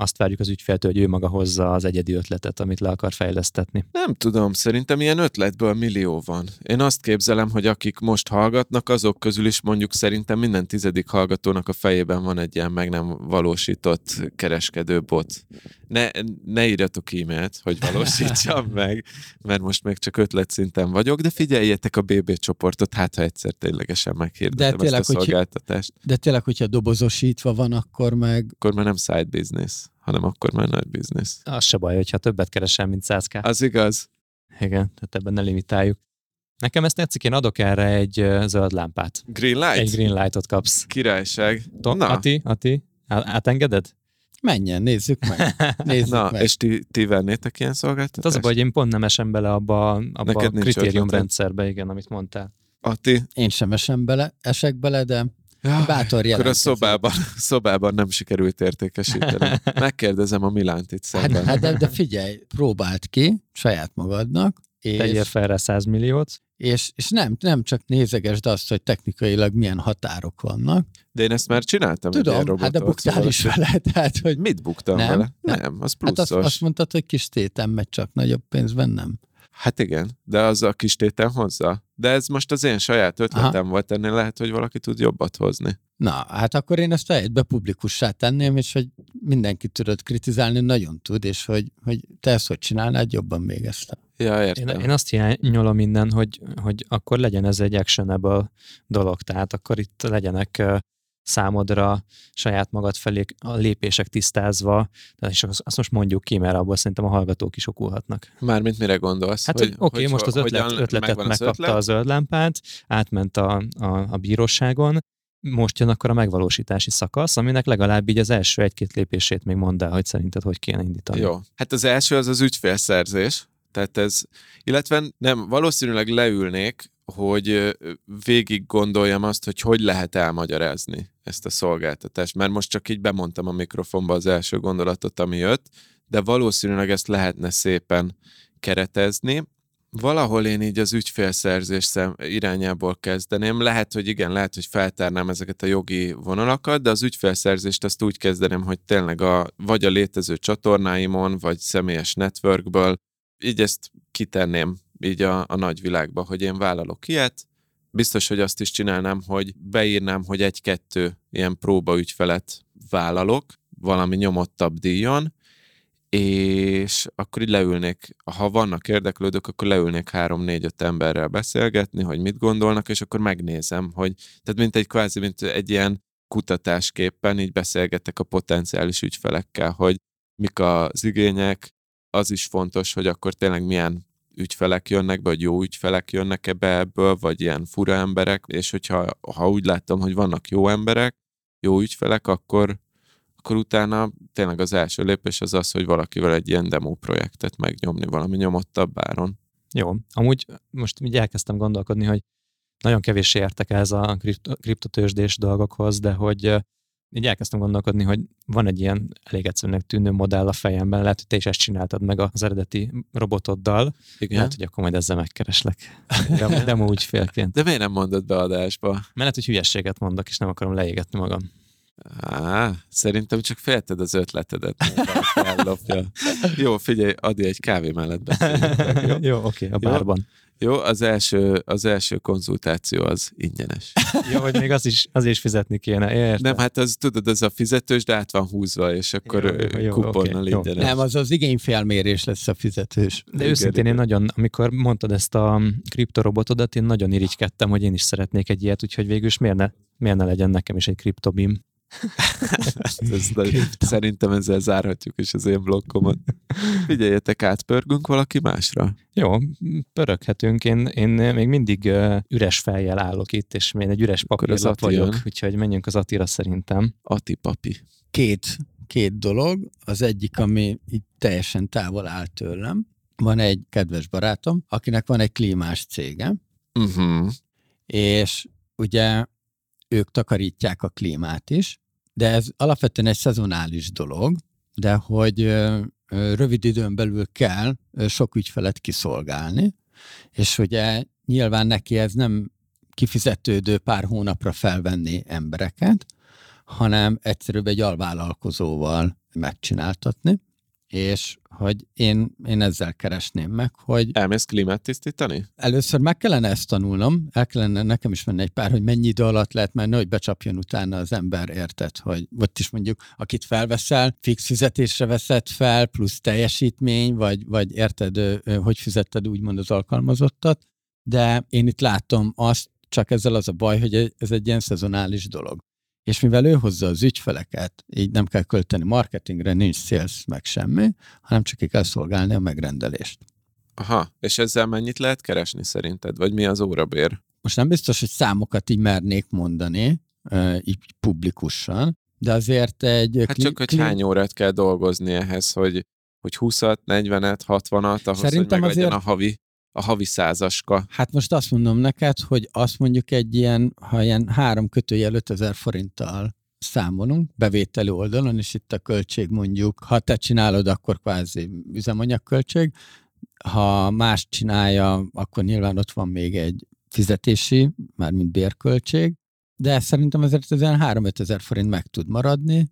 azt várjuk az ügyféltől, hogy ő maga hozza az egyedi ötletet, amit le akar fejlesztetni. Nem tudom, szerintem ilyen ötletből millió van. Én azt képzelem, hogy akik most hallgatnak, azok közül is mondjuk szerintem minden tizedik hallgatónak a fejében van egy ilyen meg nem valósított kereskedő bot. Ne, ne írjatok e-mailt, hogy valósítsam meg, mert most még csak ötletszinten vagyok, de figyeljetek a BB csoportot, hát ha egyszer ténylegesen meghirdetem De tényleg, ezt a hogy- szolgáltatást. De tényleg, hogyha dobozosítva van, akkor meg Akkor már nem side business, hanem akkor már nagy business. Az se baj, hogyha többet keresel, mint 100k. Az igaz. Igen, tehát ebben ne limitáljuk. Nekem ezt tetszik, én adok erre egy zöld lámpát. Green light? Egy green lightot kapsz. Királyság. To- Na. Ati, Ati, átengeded? menjen, nézzük meg. Nézzük Na, meg. és ti, ti vennétek ilyen Hát szolgáltatást? az a baj, hogy én pont nem esem bele abba, abba Neked a kritériumrendszerbe, igen, amit mondtál. Ati, Én sem esem bele, esek bele, de Ja, bátor akkor a szobában, szobában nem sikerült értékesíteni. Megkérdezem a Milánt itt Hát, szemben. hát de, de figyelj, próbáld ki saját magadnak, Tegyél és, fel rá 100 milliót. és, és nem, nem csak nézegesd azt, hogy technikailag milyen határok vannak. De én ezt már csináltam. Tudom, hát de buktál szóval is vele, tehát hogy Mit buktam Nem? vele? Nem. Nem, az hát azt, pluszos. azt mondtad, hogy kis tétem megy csak nagyobb pénzben, nem? Hát igen, de az a kis tétem hozza. De ez most az én saját ötletem Aha. volt, ennél lehet, hogy valaki tud jobbat hozni. Na, hát akkor én ezt egybe publikussá tenném, és hogy mindenki tudod kritizálni, nagyon tud, és hogy, hogy te ezt hogy csinálnád, jobban még ezt. Ja, Én, értem. én azt hiányolom innen, hogy, hogy akkor legyen ez egy actionable dolog, tehát akkor itt legyenek számodra saját magad felé a lépések tisztázva, tehát és azt most mondjuk ki, mert abból szerintem a hallgatók is okulhatnak. Mármint mire gondolsz? Hát, hogy, oké, okay, most az ötlet, ötletet megvan az megkapta ötlet? a zöld lámpát, átment a, a, a bíróságon, most jön akkor a megvalósítási szakasz, aminek legalább így az első egy-két lépését még mondd el, hogy szerinted hogy kéne indítani. Jó. Hát az első az az ügyfélszerzés, tehát ez, illetve nem, valószínűleg leülnék, hogy végig gondoljam azt, hogy hogy lehet elmagyarázni ezt a szolgáltatást. Mert most csak így bemondtam a mikrofonba az első gondolatot, ami jött, de valószínűleg ezt lehetne szépen keretezni. Valahol én így az ügyfélszerzés szem irányából kezdeném. Lehet, hogy igen, lehet, hogy feltárnám ezeket a jogi vonalakat, de az ügyfélszerzést azt úgy kezdeném, hogy tényleg a, vagy a létező csatornáimon, vagy személyes networkből, így ezt kitenném így a, a nagyvilágba, hogy én vállalok ilyet. Biztos, hogy azt is csinálnám, hogy beírnám, hogy egy-kettő ilyen próbaügyfelet vállalok, valami nyomottabb díjon, és akkor így leülnék, ha vannak érdeklődők, akkor leülnék három-négy-öt emberrel beszélgetni, hogy mit gondolnak, és akkor megnézem, hogy, tehát mint egy kvázi, mint egy ilyen kutatásképpen így beszélgetek a potenciális ügyfelekkel, hogy mik az igények, az is fontos, hogy akkor tényleg milyen ügyfelek jönnek be, vagy jó ügyfelek jönnek -e be ebből, vagy ilyen fura emberek, és hogyha ha úgy látom, hogy vannak jó emberek, jó ügyfelek, akkor, akkor utána tényleg az első lépés az az, hogy valakivel egy ilyen demo projektet megnyomni valami nyomottabb áron. Jó. Amúgy most így elkezdtem gondolkodni, hogy nagyon kevés értek ez a kripto- kriptotősdés dolgokhoz, de hogy így elkezdtem gondolkodni, hogy van egy ilyen elég egyszerűnek tűnő modell a fejemben, lehet, hogy te is ezt csináltad meg az eredeti robotoddal, Igen. lehet, hogy akkor majd ezzel megkereslek. Demo, demo ügyfélként. De miért nem mondod be adásba? Mert lehet, hogy hülyességet mondok, és nem akarom leégetni magam. Á, szerintem csak félted az ötletedet. Jó, figyelj, Adi, egy kávé mellett beszéljünk meg, jó? Jó, oké, okay, a bárban. Jó, az első, az első konzultáció az ingyenes. Jó, hogy még az is, az is fizetni kéne, értem. Nem, hát az tudod, az a fizetős, de át van húzva, és akkor Jó, jó, jó, jó, kuponnal jó. ingyenes. Nem, az az igényfelmérés lesz a fizetős. De Igen, őszintén én igen. nagyon, amikor mondtad ezt a kriptorobotodat, én nagyon irigykedtem, hogy én is szeretnék egy ilyet, úgyhogy végül is miért ne, miért ne legyen nekem is egy kriptobim. Ez, de szerintem ezzel zárhatjuk is az én blokkomat. Figyeljetek, átpörgünk valaki másra? Jó, pöröghetünk. Én, én még mindig uh, üres fejjel állok itt, és én egy üres papírlap Ati vagyok, jön. úgyhogy menjünk az Atira szerintem. Ati papi. Két, két dolog. Az egyik, ami itt teljesen távol áll tőlem. Van egy kedves barátom, akinek van egy klímás cége, Uh-huh. és ugye ők takarítják a klímát is, de ez alapvetően egy szezonális dolog, de hogy rövid időn belül kell sok ügyfelet kiszolgálni, és ugye nyilván neki ez nem kifizetődő pár hónapra felvenni embereket, hanem egyszerűbb egy alvállalkozóval megcsináltatni, és hogy én, én ezzel keresném meg, hogy Elmész klímát tisztítani? először meg kellene ezt tanulnom, el kellene nekem is menni egy pár, hogy mennyi idő alatt lehet menni, hogy becsapjon utána az ember, érted, hogy ott is mondjuk, akit felveszel, fix fizetésre veszed fel, plusz teljesítmény, vagy, vagy érted, hogy fizetted úgymond az alkalmazottat, de én itt látom azt, csak ezzel az a baj, hogy ez egy ilyen szezonális dolog. És mivel ő hozza az ügyfeleket, így nem kell költeni marketingre, nincs sales, meg semmi, hanem csak ki kell szolgálni a megrendelést. Aha, és ezzel mennyit lehet keresni szerinted? Vagy mi az órabér? Most nem biztos, hogy számokat így mernék mondani, így publikusan, de azért egy... Hát csak, hogy hány órát kell dolgozni ehhez, hogy, hogy 20-at, 40-et, 60-at, ahhoz, Szerintem hogy meglegyen azért- a havi, a havi százaska. Hát most azt mondom neked, hogy azt mondjuk egy ilyen, ha ilyen három kötőjel 5000 forinttal számolunk bevételi oldalon, és itt a költség mondjuk, ha te csinálod, akkor kvázi üzemanyagköltség, ha más csinálja, akkor nyilván ott van még egy fizetési, mármint bérköltség, de szerintem azért ez ilyen 3-5 ezer forint meg tud maradni,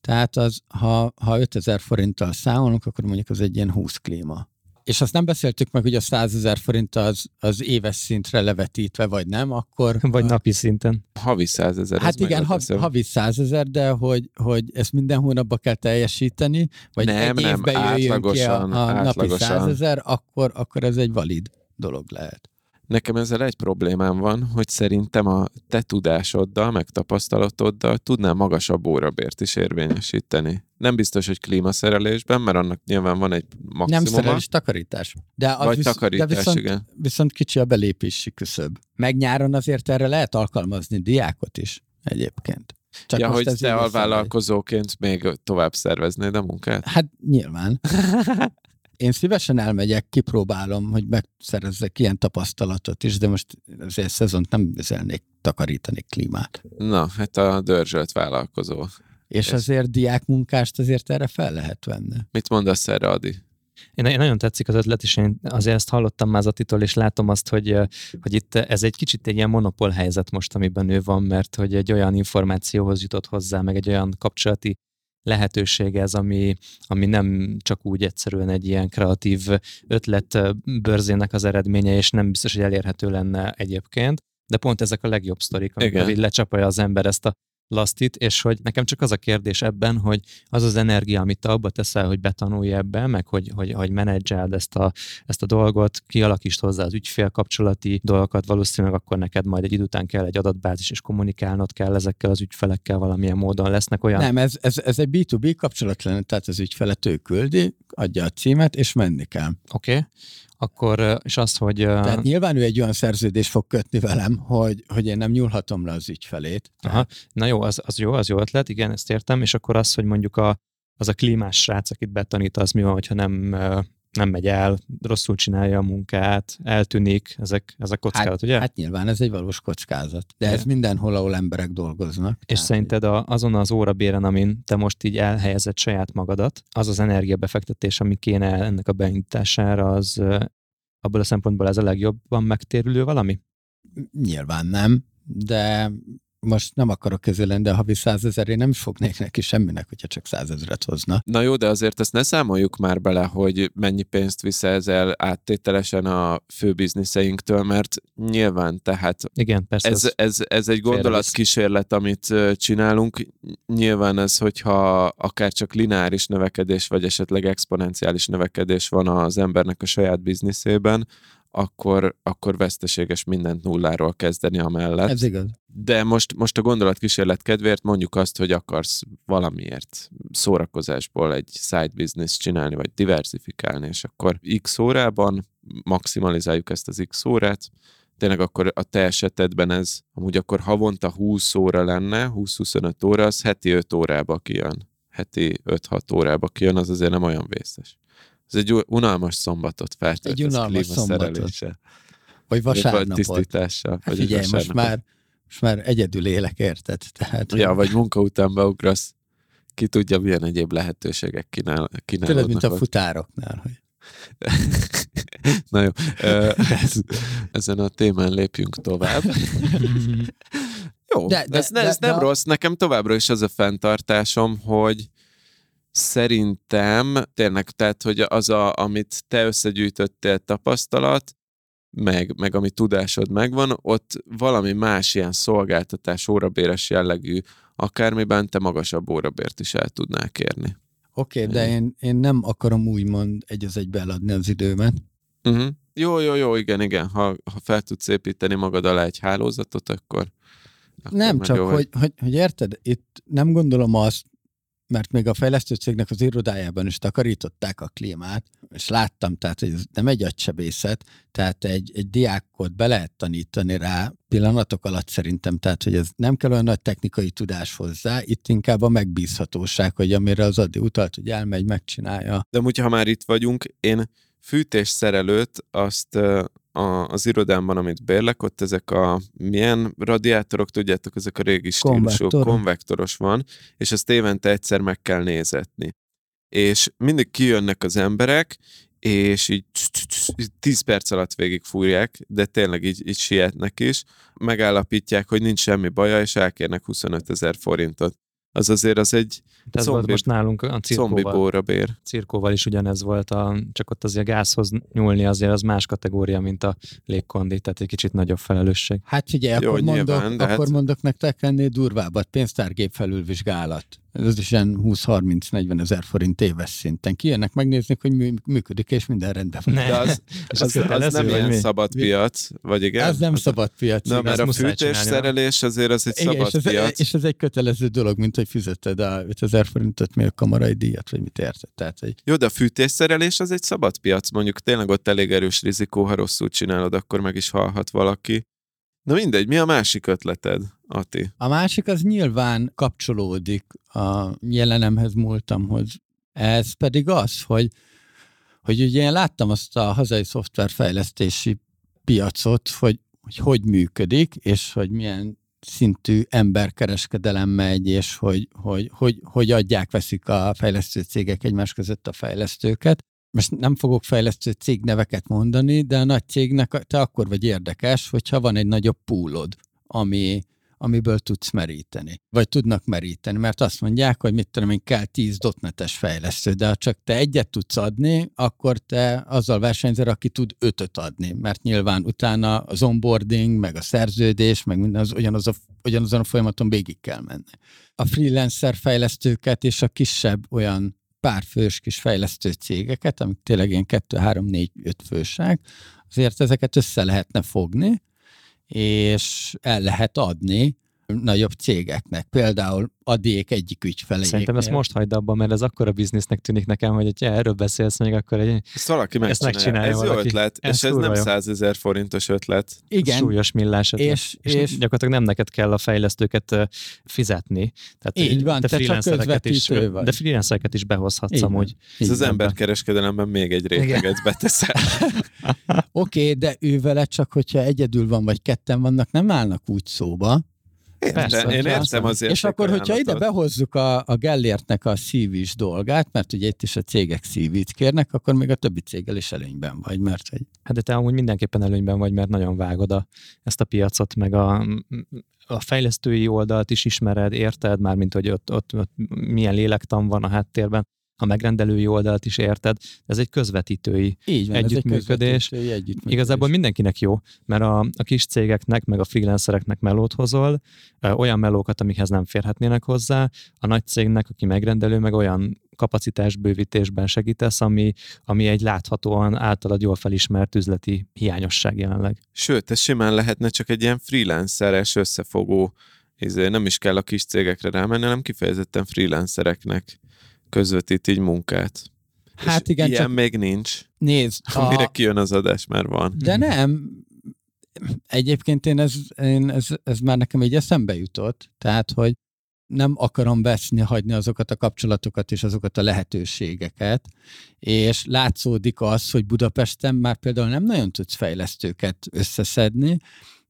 tehát az, ha, ha 5000 forinttal számolunk, akkor mondjuk az egy ilyen 20 klíma. És azt nem beszéltük meg, hogy a 100 ezer forint az, az éves szintre levetítve, vagy nem, akkor... Vagy napi szinten. Havi százezer. Hát igen, hav, havi 100 ezer, de hogy, hogy ezt minden hónapban kell teljesíteni, vagy Nem, egy nem, évben jöjjön ki a, a napi átlagosan. 100 ezer, akkor, akkor ez egy valid dolog lehet. Nekem ezzel egy problémám van, hogy szerintem a te tudásoddal, meg tapasztalatoddal tudnál magasabb órabért is érvényesíteni. Nem biztos, hogy klímaszerelésben, mert annak nyilván van egy Nem maximuma. szerelés, takarítás. De az Vagy visz, takarítás, de viszont, igen. viszont kicsi a belépési küszöb. Meg nyáron azért erre lehet alkalmazni diákot is egyébként. Csak ja, hogy te alvállalkozóként még tovább szerveznéd a munkát? Hát nyilván. Én szívesen elmegyek, kipróbálom, hogy megszerezzek ilyen tapasztalatot is, de most azért szezont nem üzelnék takarítani klímát. Na, hát a dörzsölt vállalkozó. És Ez- azért diákmunkást azért erre fel lehet venni. Mit mondasz erre, Adi? Én, én nagyon tetszik az ötlet, és én azért ezt hallottam Mázatitól, és látom azt, hogy, hogy itt ez egy kicsit egy ilyen monopól helyzet most, amiben ő van, mert hogy egy olyan információhoz jutott hozzá, meg egy olyan kapcsolati lehetőség ez, ami, ami nem csak úgy egyszerűen egy ilyen kreatív ötlet bőrzének az eredménye, és nem biztos, hogy elérhető lenne egyébként, de pont ezek a legjobb sztorik, amikor így lecsapolja az ember ezt a lasztit, és hogy nekem csak az a kérdés ebben, hogy az az energia, amit te abba teszel, hogy betanulj ebbe, meg hogy, hogy, hogy menedzseld ezt a, ezt a dolgot, kialakítsd hozzá az ügyfélkapcsolati dolgokat, valószínűleg akkor neked majd egy idő után kell egy adatbázis, és kommunikálnod kell ezekkel az ügyfelekkel valamilyen módon. Lesznek olyan... Nem, ez, ez, ez egy B2B kapcsolat lenne, tehát az ügyfelet ő küldi, adja a címet, és menni kell. Oké, okay. Akkor, és az, hogy... Tehát nyilván ő egy olyan szerződést fog kötni velem, hogy, hogy én nem nyúlhatom le az ügyfelét. Aha. Na jó, az, az jó, az jó ötlet, igen, ezt értem, és akkor az, hogy mondjuk a, az a klímás srác, akit betanít, az mi van, hogyha nem, nem megy el, rosszul csinálja a munkát, eltűnik, ezek, ezek kockázat, ugye? Hát nyilván ez egy valós kockázat. De ez mindenhol, ahol emberek dolgoznak. És Tehát szerinted a, azon az órabéren, amin te most így elhelyezed saját magadat, az az energiabefektetés, ami kéne ennek a beindítására, az abból a szempontból ez a legjobban megtérülő valami? Nyilván nem, de most nem akarok közülni, de havi százezerért nem is fognék neki semminek, hogyha csak százezret hozna. Na jó, de azért ezt ne számoljuk már bele, hogy mennyi pénzt viszel ezzel áttételesen a főbizniszeinktől, mert nyilván tehát Igen, persze. ez, az- ez, ez egy gondolatkísérlet, amit csinálunk. Nyilván ez, hogyha akár csak lineáris növekedés, vagy esetleg exponenciális növekedés van az embernek a saját bizniszében, akkor, akkor veszteséges mindent nulláról kezdeni amellett. Ez igaz. De most, most a gondolatkísérlet kedvéért mondjuk azt, hogy akarsz valamiért szórakozásból egy side business csinálni, vagy diversifikálni, és akkor x órában maximalizáljuk ezt az x órát, tényleg akkor a te esetedben ez, amúgy akkor havonta 20 óra lenne, 20-25 óra, az heti 5 órába kijön. Heti 5-6 órába kijön, az azért nem olyan vészes. Ez egy unalmas szombatot feltöltesz Egy unalmas klímaszereléssel, Vagy Vagy vasárnapot. tisztítással. Hát vagy figyelj, most már, most már egyedül élek, érted? Tehát, Ja, vagy munka után beugrasz, ki tudja, milyen egyéb lehetőségek kínál, kínálódnak. Tudod, mint a futároknál, hogy Na jó, ez, ezen a témán lépjünk tovább. Jó, De- de, ez, ne, de- ez nem de rossz. Nekem továbbra is az a fenntartásom, hogy Szerintem tényleg, tehát, hogy az, a, amit te összegyűjtöttél tapasztalat, meg, meg ami tudásod megvan, ott valami más ilyen szolgáltatás, órabéres jellegű, akármiben te magasabb órabért is el tudnál kérni. Oké, okay, de én, én nem akarom úgymond egy az egybe eladni az időmet. Uh-huh. Jó, jó, jó, igen, igen. Ha, ha fel tudsz építeni magad alá egy hálózatot, akkor... akkor nem, csak jó, hogy, hogy, hogy érted, itt nem gondolom azt, mert még a fejlesztő cégnek az irodájában is takarították a klímát, és láttam, tehát hogy ez nem egy agysebészet, tehát egy, egy diákot be lehet tanítani rá pillanatok alatt szerintem, tehát hogy ez nem kell olyan nagy technikai tudás hozzá, itt inkább a megbízhatóság, hogy amire az addi utalt, hogy elmegy, megcsinálja. De úgy, ha már itt vagyunk, én fűtésszerelőt azt a, az irodámban, amit bérlek, ott ezek a milyen radiátorok, tudjátok, ezek a régi stílusú, Konvektor. konvektoros van, és ezt évente egyszer meg kell nézetni. És mindig kijönnek az emberek, és így 10 perc alatt végig fúrják, de tényleg így, így sietnek is, megállapítják, hogy nincs semmi baja, és elkérnek 25 ezer forintot az azért az egy ez volt most nálunk a cirkóval. bér. Cirkóval is ugyanez volt, a, csak ott azért a gázhoz nyúlni azért az más kategória, mint a légkondi, tehát egy kicsit nagyobb felelősség. Hát figyelj, Jó, akkor, nyilván, mondok, akkor hát... mondok nektek ennél durvábbat, pénztárgép felülvizsgálat ez is ilyen 20-30-40 ezer forint éves szinten. Kijönnek megnézni, hogy működik, és minden rendben van. Ne. De az, az, az, az nem ilyen szabad piac, vagy igen? Ez nem szabad piac. Na, mert a fűtésszerelés azért az egy igen, szabad és ez, piac. És ez egy kötelező dolog, mint hogy fizeted a 5000 forintot, mi a kamarai díjat, vagy mit érted. Tehát, hogy... Jó, de a fűtésszerelés az egy szabad piac. Mondjuk tényleg ott elég erős rizikó, ha rosszul csinálod, akkor meg is halhat valaki. Na mindegy, mi a másik ötleted, Ati? A másik az nyilván kapcsolódik a jelenemhez, múltamhoz. Ez pedig az, hogy, hogy ugye én láttam azt a hazai szoftverfejlesztési piacot, hogy, hogy hogy működik, és hogy milyen szintű emberkereskedelem megy, és hogy, hogy, hogy, hogy adják, veszik a fejlesztő cégek egymás között a fejlesztőket most nem fogok fejlesztő cégneveket mondani, de a nagy cégnek te akkor vagy érdekes, hogyha van egy nagyobb poolod, ami, amiből tudsz meríteni. Vagy tudnak meríteni, mert azt mondják, hogy mit tudom én, kell 10 dotnetes fejlesztő, de ha csak te egyet tudsz adni, akkor te azzal versenyzel, aki tud ötöt adni, mert nyilván utána az onboarding, meg a szerződés, meg minden az, ugyanaz a, ugyanazon a folyamaton végig kell menni. A freelancer fejlesztőket és a kisebb olyan pár fős kis fejlesztő cégeket, amik tényleg ilyen 2, 3, 4, 5 fősák, azért ezeket össze lehetne fogni, és el lehet adni nagyobb cégeknek. Például adék egyik ügyfele. Szerintem ezt most hagyd abban, mert ez akkora biznisznek tűnik nekem, hogy ha erről beszélsz még, akkor egy... Ezt valaki ezt megcsinálja. Ez valaki. jó ötlet, ez és ez nem százezer forintos ötlet. Igen. Súlyos millás ötlet. És, és, és, gyakorlatilag nem neked kell a fejlesztőket fizetni. Tehát így van, te, te csak is, vagy. De freelancereket is behozhatsz így amúgy. Ez az emberkereskedelemben még egy réteget beteszel. Oké, okay, de ő vele csak, hogyha egyedül van, vagy ketten vannak, nem állnak úgy szóba, Persze, én értem azért. És akkor, hogyha ide behozzuk a, a Gellértnek a szívis dolgát, mert ugye itt is a cégek szívít kérnek, akkor még a többi céggel is előnyben vagy, mert hogy... Hát de te amúgy mindenképpen előnyben vagy, mert nagyon vágod a, ezt a piacot, meg a, a fejlesztői oldalt is ismered, érted? Már, mint hogy ott, ott, ott milyen lélektan van a háttérben a megrendelői oldalt is érted. Ez egy közvetítői Így van, együttműködés. Ez egy közvetítői együttműködés. Igazából mindenkinek jó, mert a, a kis cégeknek, meg a freelancereknek melót hozol, olyan melókat, amikhez nem férhetnének hozzá, a nagy cégnek, aki megrendelő, meg olyan kapacitásbővítésben segítesz, ami, ami egy láthatóan általad jól felismert üzleti hiányosság jelenleg. Sőt, ez simán lehetne csak egy ilyen freelanceres összefogó, ezért nem is kell a kis cégekre rámenni, hanem kifejezetten freelancereknek közvetít így munkát. Hát igen, ilyen csak... még nincs. Nézd. A... Mire kijön az adás, már van. De nem. Egyébként én ez, én ez, ez már nekem így eszembe jutott, tehát, hogy nem akarom veszni, hagyni azokat a kapcsolatokat és azokat a lehetőségeket, és látszódik az, hogy Budapesten már például nem nagyon tudsz fejlesztőket összeszedni,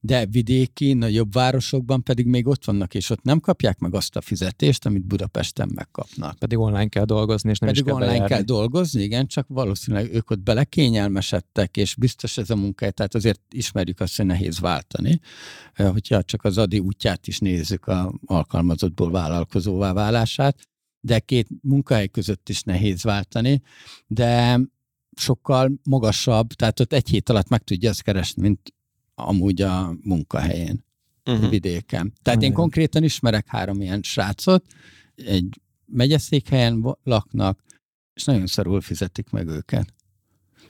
de vidéki, nagyobb városokban pedig még ott vannak, és ott nem kapják meg azt a fizetést, amit Budapesten megkapnak. Pedig online kell dolgozni, és nem pedig is kell online bejárni. kell dolgozni, igen, csak valószínűleg ők ott belekényelmesedtek, és biztos ez a munka, tehát azért ismerjük azt, hogy nehéz váltani, hogyha csak az adi útját is nézzük a alkalmazottból vállalkozóvá válását, de két munkahely között is nehéz váltani, de sokkal magasabb, tehát ott egy hét alatt meg tudja azt keresni, mint amúgy a munkahelyén, uh-huh. vidéken. Tehát uh-huh. én konkrétan ismerek három ilyen srácot, egy megyeszékhelyen laknak, és nagyon szarul fizetik meg őket.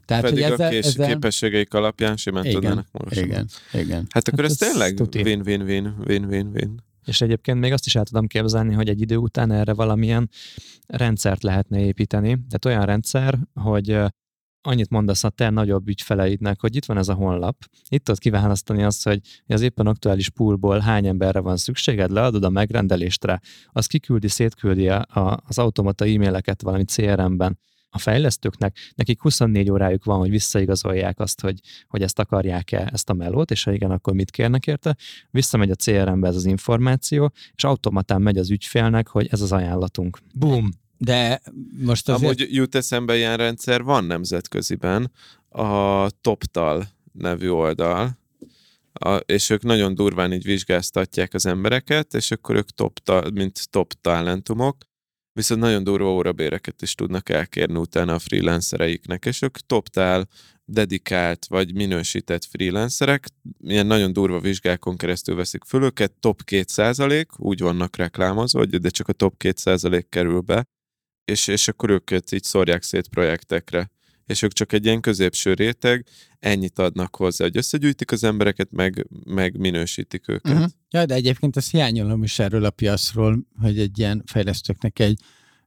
Tehát, Pedig hogy ezzel, a kés, ezzel... képességeik alapján simán igen, tudnának magasabb. Igen, igen. Hát akkor hát ez, ez tényleg win-win-win, win-win-win. És egyébként még azt is el tudom képzelni, hogy egy idő után erre valamilyen rendszert lehetne építeni. Tehát olyan rendszer, hogy annyit mondasz a te nagyobb ügyfeleidnek, hogy itt van ez a honlap, itt tudod kiválasztani azt, hogy az éppen aktuális poolból hány emberre van szükséged, leadod a megrendeléstre, az kiküldi, szétküldi a, az automata e-maileket valami CRM-ben, a fejlesztőknek, nekik 24 órájuk van, hogy visszaigazolják azt, hogy, hogy ezt akarják-e, ezt a melót, és ha igen, akkor mit kérnek érte. Visszamegy a CRM-be ez az információ, és automatán megy az ügyfélnek, hogy ez az ajánlatunk. Boom! De most azért... Amúgy jut eszembe ilyen rendszer, van nemzetköziben a TopTal nevű oldal, a, és ők nagyon durván így vizsgáztatják az embereket, és akkor ők top, mint top talentumok, viszont nagyon durva órabéreket is tudnak elkérni utána a freelancereiknek, és ők toptál, dedikált vagy minősített freelancerek, ilyen nagyon durva vizsgákon keresztül veszik föl őket, top 2% úgy vannak reklámozva, de csak a top 2% kerül be, és, és akkor őket így szórják szét projektekre. És ők csak egy ilyen középső réteg, ennyit adnak hozzá, hogy összegyűjtik az embereket, meg, meg minősítik őket. Uh-huh. Ja, de egyébként ezt hiányolom is erről a piacról, hogy egy ilyen fejlesztőknek egy,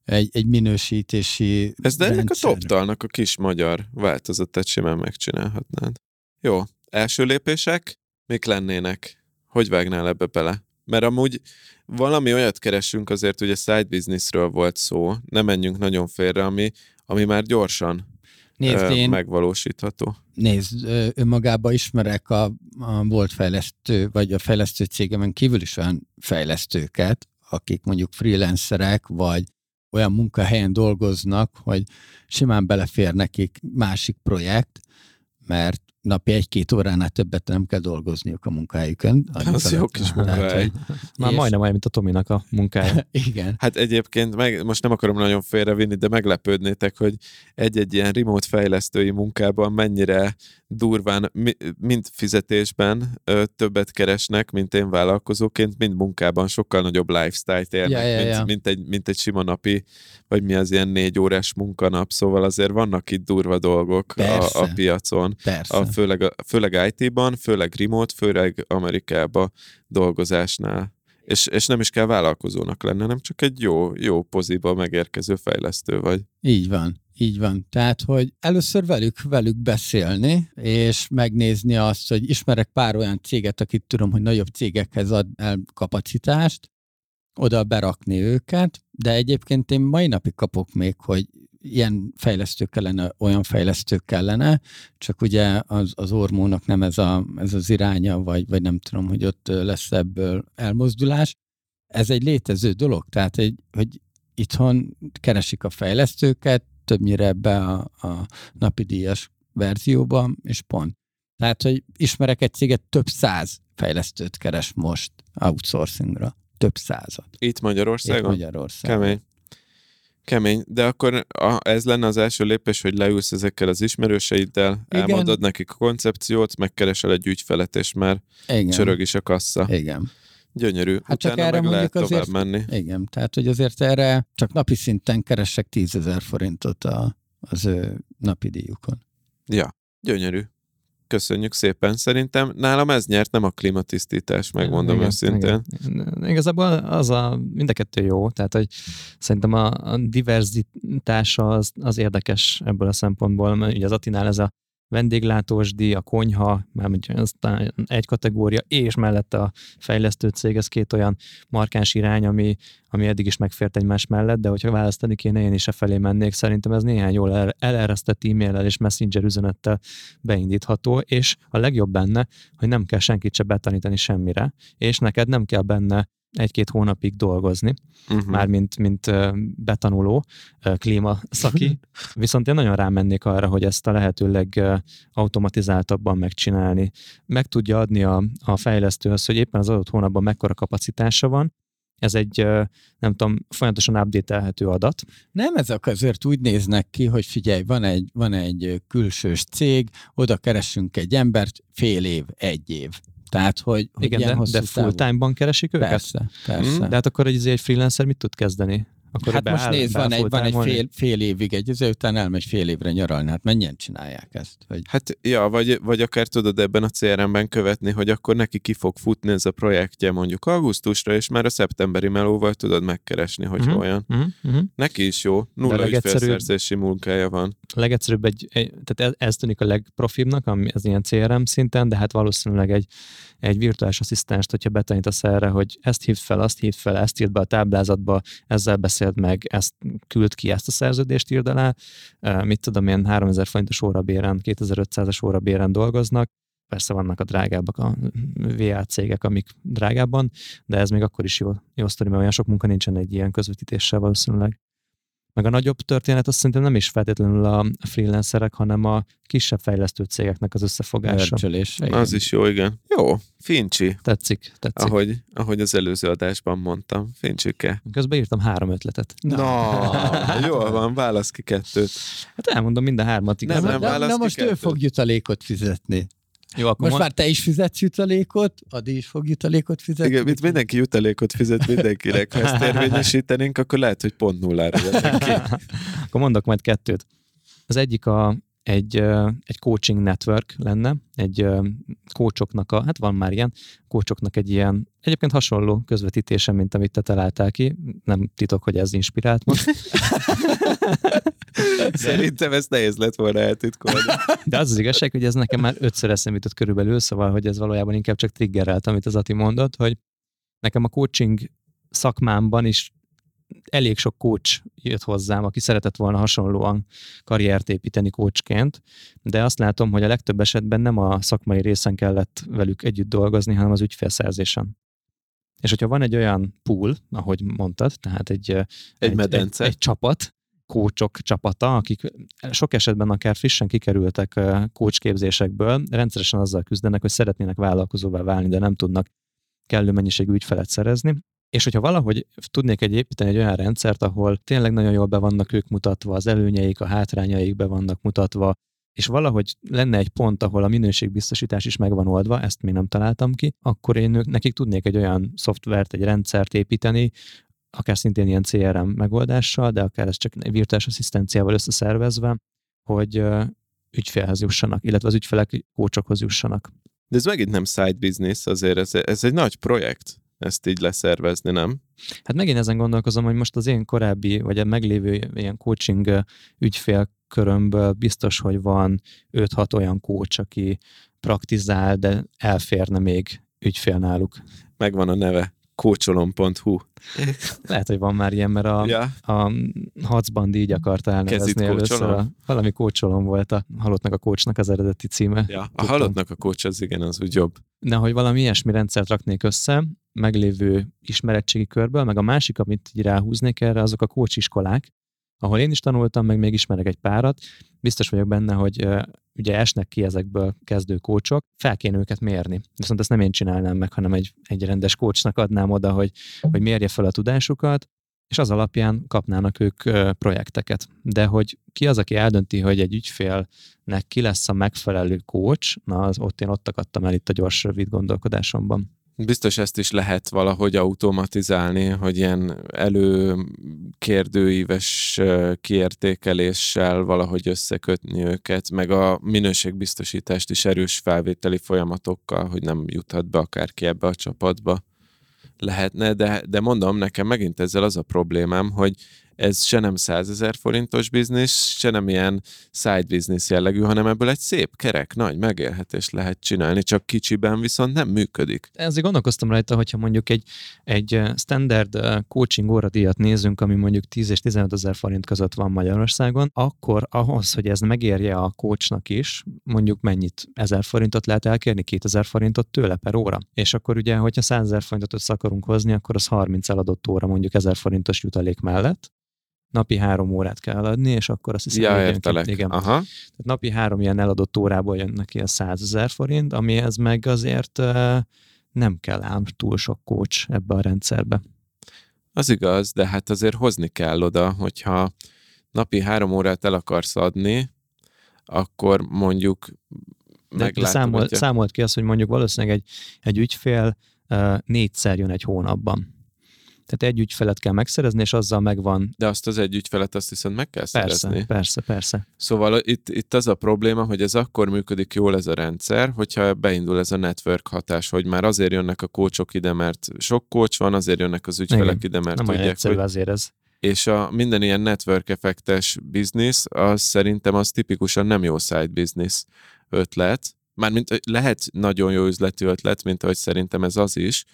egy, egy minősítési Ez de ennek a toptalnak a kis magyar változatát simán megcsinálhatnád. Jó, első lépések, mik lennének? Hogy vágnál ebbe bele? Mert amúgy valami olyat keresünk, azért ugye side businessről volt szó, ne menjünk nagyon félre, ami, ami már gyorsan Nézd, ö, én, megvalósítható. Nézd, önmagában ismerek a, a volt fejlesztő, vagy a fejlesztő cégemen kívül is olyan fejlesztőket, akik mondjuk freelancerek, vagy olyan munkahelyen dolgoznak, hogy simán belefér nekik másik projekt, mert napi egy-két óránál többet nem kell dolgozniuk a munkahelyükön. Az jó kis munkahely. Már és... majdnem olyan, mint a Tominak a munkája. Igen. Hát egyébként meg, most nem akarom nagyon félrevinni, de meglepődnétek, hogy egy-egy ilyen remote fejlesztői munkában mennyire durván, mind fizetésben többet keresnek, mint én vállalkozóként, mind munkában sokkal nagyobb lifestyle-t élnek, ja, ja, mint, ja. Mint, egy, mint egy sima napi, vagy mi az ilyen négy órás munkanap, szóval azért vannak itt durva dolgok a, a piacon. Persze. A, főleg, a, főleg IT-ban, főleg remote, főleg Amerikába dolgozásnál. És, és nem is kell vállalkozónak lenni, nem csak egy jó, jó poziba megérkező fejlesztő vagy. Így van. Így van. Tehát, hogy először velük, velük beszélni, és megnézni azt, hogy ismerek pár olyan céget, akit tudom, hogy nagyobb cégekhez ad el kapacitást, oda berakni őket, de egyébként én mai napig kapok még, hogy ilyen fejlesztők kellene, olyan fejlesztők kellene, csak ugye az, az ormónak nem ez, a, ez az iránya, vagy, vagy nem tudom, hogy ott lesz ebből elmozdulás. Ez egy létező dolog, tehát egy, hogy itthon keresik a fejlesztőket, többnyire ebbe a, a napi díjas verzióban, és pont. Tehát, hogy ismerek egy céget, több száz fejlesztőt keres most outsourcingra. Több százat. Itt Magyarországon? Itt Magyarországon. Kemény. Kemény, de akkor a, ez lenne az első lépés, hogy leülsz ezekkel az ismerőseiddel, Igen. elmondod nekik a koncepciót, megkeresel egy ügyfelet, és már Igen. csörög is a kassa. Igen. Gyönyörű. Hát csak erre meg lehet azért, menni. Igen, tehát hogy azért erre csak napi szinten keresek 10 ezer forintot a, az ő napi díjukon. Ja, gyönyörű. Köszönjük szépen. Szerintem nálam ez nyert, nem a klimatisztítás, megmondom igen, őszintén. Igen. Igazából az a, mind a kettő jó, tehát hogy szerintem a, a diverzitása az, az érdekes ebből a szempontból, mert ugye az Atinál ez a vendéglátósdi, a konyha, mármint aztán egy kategória, és mellette a fejlesztő cég, ez két olyan markáns irány, ami, ami eddig is megfért egymás mellett, de hogyha választani kéne, én is e felé mennék. Szerintem ez néhány jól eleresztett e-maillel és messenger üzenettel beindítható, és a legjobb benne, hogy nem kell senkit se betanítani semmire, és neked nem kell benne egy-két hónapig dolgozni, uh-huh. már mint, mint betanuló, klímaszaki, viszont én nagyon rámennék arra, hogy ezt a lehetőleg automatizáltabban megcsinálni. Meg tudja adni a, a fejlesztőhöz, hogy éppen az adott hónapban mekkora kapacitása van, ez egy, nem tudom, folyamatosan update adat. Nem, ezek azért úgy néznek ki, hogy figyelj, van egy, van egy külsős cég, oda keresünk egy embert, fél év, egy év. Tehát, hogy, hogy Igen, de, de full time-ban keresik őket? Persze, persze. Hmm, de hát akkor egy, egy freelancer mit tud kezdeni? Akkor hát most nézd, van egy, van egy fél, fél évig egy, az után elmegy fél évre nyaralni. Hát mennyien csinálják ezt? Hogy... Hát, ja, vagy, vagy akár tudod ebben a CRM-ben követni, hogy akkor neki ki fog futni ez a projektje mondjuk augusztusra, és már a szeptemberi melóval tudod megkeresni, hogy uh-huh, olyan. Uh-huh, uh-huh. Neki is jó, nulla ügyfélszerzési munkája van. A legegyszerűbb egy, egy tehát ez, ez tűnik a legprofibbnak, ami az ilyen CRM szinten, de hát valószínűleg egy, egy virtuális asszisztenst, hogyha betanítasz erre, hogy ezt hívd fel, azt hívd fel, ezt írd be a táblázatba, ezzel beszéld meg, ezt küld ki, ezt a szerződést írd alá, mit tudom én, 3000 forintos órabéren, 2500-as órabéren dolgoznak, persze vannak a drágábbak a VA cégek, amik drágábban, de ez még akkor is jó, jó sztori, mert olyan sok munka nincsen egy ilyen közvetítéssel valószínűleg. Meg a nagyobb történet azt szerintem nem is feltétlenül a freelancerek, hanem a kisebb fejlesztő cégeknek az összefogása. Az is jó, igen. Jó, Fincsi. Tetszik, tetszik. Ahogy, ahogy az előző adásban mondtam, Fincsike. Közben írtam három ötletet. Na, no, jól van, válasz ki kettőt. Hát elmondom mind a hármat. Nem, nem, nem, nem most kettőt. ő fog jutalékot fizetni. Jó, akkor Most mond... már te is fizetsz jutalékot, Adi is fog jutalékot fizetni. Igen, itt mindenki jutalékot fizet mindenkinek. Ha ezt érvényesítenénk, akkor lehet, hogy pont nullára akkor mondok majd kettőt. Az egyik a, egy, egy coaching network lenne, egy coachoknak a, hát van már ilyen, coachoknak egy ilyen, egyébként hasonló közvetítése, mint amit te találtál ki. Nem titok, hogy ez inspirált most. Szerintem ez nehéz lett volna eltitkolni. De az az igazság, hogy ez nekem már ötször eszembe jutott körülbelül, szóval, hogy ez valójában inkább csak triggerelt, amit az Ati mondott, hogy nekem a coaching szakmámban is elég sok coach jött hozzám, aki szeretett volna hasonlóan karriert építeni coachként, de azt látom, hogy a legtöbb esetben nem a szakmai részen kellett velük együtt dolgozni, hanem az ügyfélszerzésen. És hogyha van egy olyan pool, ahogy mondtad, tehát egy, egy, egy, medence. egy, egy csapat, kócsok csapata, akik sok esetben akár frissen kikerültek kócsképzésekből, rendszeresen azzal küzdenek, hogy szeretnének vállalkozóvá válni, de nem tudnak kellő mennyiségű ügyfelet szerezni. És hogyha valahogy tudnék egy építeni egy olyan rendszert, ahol tényleg nagyon jól be vannak ők mutatva, az előnyeik, a hátrányaik be vannak mutatva, és valahogy lenne egy pont, ahol a minőségbiztosítás is megvan oldva, ezt még nem találtam ki, akkor én nekik tudnék egy olyan szoftvert, egy rendszert építeni, akár szintén ilyen CRM megoldással, de akár ez csak virtuális asszisztenciával összeszervezve, hogy ügyfélhez jussanak, illetve az ügyfelek kócsokhoz jussanak. De ez megint nem side business, azért ez, ez egy nagy projekt ezt így leszervezni, nem? Hát megint ezen gondolkozom, hogy most az én korábbi, vagy a meglévő ilyen coaching ügyfélkörömből biztos, hogy van 5-6 olyan coach, aki praktizál, de elférne még ügyfél náluk. Megvan a neve kócsolom.hu. Lehet, hogy van már ilyen, mert a, ja. a Hacbandi így akarta elnevezni először. A, valami kócsolom volt a halottnak a kócsnak az eredeti címe. Ja, a halottnak a kócs az igen, az úgy jobb. De hogy valami ilyesmi rendszert raknék össze, meglévő ismeretségi körből, meg a másik, amit így ráhúznék erre, azok a kócsiskolák, ahol én is tanultam, meg még ismerek egy párat, biztos vagyok benne, hogy ugye esnek ki ezekből kezdő kócsok, fel kéne őket mérni. Viszont ezt nem én csinálnám meg, hanem egy, egy rendes kócsnak adnám oda, hogy, hogy mérje fel a tudásukat, és az alapján kapnának ők projekteket. De hogy ki az, aki eldönti, hogy egy ügyfélnek ki lesz a megfelelő kócs, na az ott én ott akadtam el itt a gyors, rövid gondolkodásomban. Biztos ezt is lehet valahogy automatizálni, hogy ilyen előkérdőíves kiértékeléssel valahogy összekötni őket, meg a minőségbiztosítást is erős felvételi folyamatokkal, hogy nem juthat be akárki ebbe a csapatba. Lehetne, de, de mondom, nekem megint ezzel az a problémám, hogy ez se nem 100 ezer forintos biznisz, se nem ilyen side business jellegű, hanem ebből egy szép, kerek, nagy megélhetést lehet csinálni, csak kicsiben viszont nem működik. Ezért gondolkoztam rajta, hogyha mondjuk egy, egy standard coaching óradíjat nézünk, ami mondjuk 10 és 15 ezer forint között van Magyarországon, akkor ahhoz, hogy ez megérje a coachnak is, mondjuk mennyit? 1000 forintot lehet elkérni, 2000 forintot tőle per óra. És akkor ugye, hogyha 100 ezer forintot össze akarunk hozni, akkor az 30 eladott óra mondjuk 1000 forintos jutalék mellett, napi három órát kell adni, és akkor azt hiszem, ja, hogy értelek. igen. Aha. Tehát napi három ilyen eladott órából jön neki a 100 ezer forint, amihez meg azért nem kell ám túl sok coach ebbe a rendszerbe. Az igaz, de hát azért hozni kell oda, hogyha napi három órát el akarsz adni, akkor mondjuk de, de számolt, számolt ki azt, hogy mondjuk valószínűleg egy, egy ügyfél uh, négyszer jön egy hónapban. Tehát egy ügyfelet kell megszerezni, és azzal megvan. De azt az egy ügyfelet azt viszont meg kell persze, szerezni. Persze, persze. Szóval itt, itt az a probléma, hogy ez akkor működik jól ez a rendszer, hogyha beindul ez a network hatás, hogy már azért jönnek a kócsok ide, mert sok kócs van, azért jönnek az ügyfelek Igen. ide, mert Nem tudják, hogy... azért ez. És a minden ilyen network effektes biznisz, az szerintem az tipikusan nem jó side business ötlet. Mármint lehet nagyon jó üzleti ötlet, mint ahogy szerintem ez az is,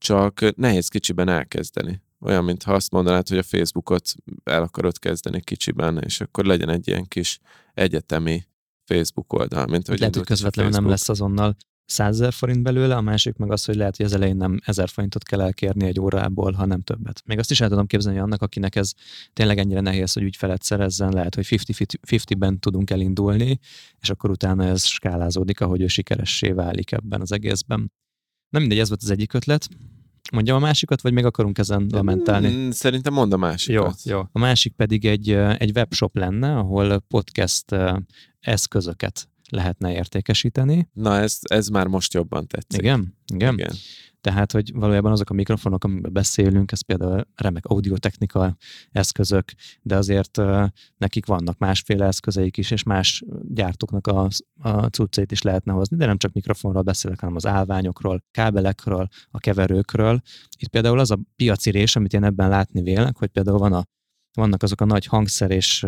csak nehéz kicsiben elkezdeni. Olyan, mintha azt mondanád, hogy a Facebookot el akarod kezdeni kicsiben, és akkor legyen egy ilyen kis egyetemi Facebook oldal. Mint hogy lehet, hogy közvetlenül nem lesz azonnal 100 ezer forint belőle, a másik meg az, hogy lehet, hogy az elején nem 1000 forintot kell elkérni egy órából, hanem többet. Még azt is el tudom képzelni annak, akinek ez tényleg ennyire nehéz, hogy ügyfelet szerezzen, lehet, hogy 50-50-ben tudunk elindulni, és akkor utána ez skálázódik, ahogy ő sikeressé válik ebben az egészben. Nem mindegy, ez volt az egyik ötlet. Mondjam a másikat, vagy még akarunk ezen lamentálni? Mm, szerintem mond a másikat. Jó, jó. A másik pedig egy, egy webshop lenne, ahol podcast eszközöket lehetne értékesíteni. Na, ez, ez már most jobban tetszik. Igen? Igen? Igen. Tehát, hogy valójában azok a mikrofonok, amikben beszélünk, ez például remek audiotechnika eszközök, de azért uh, nekik vannak másféle eszközeik is, és más gyártóknak a, a cuccait is lehetne hozni, de nem csak mikrofonról beszélek, hanem az állványokról, kábelekről, a keverőkről. Itt például az a piaci rés, amit én ebben látni vélek, hogy például van a vannak azok a nagy hangszer és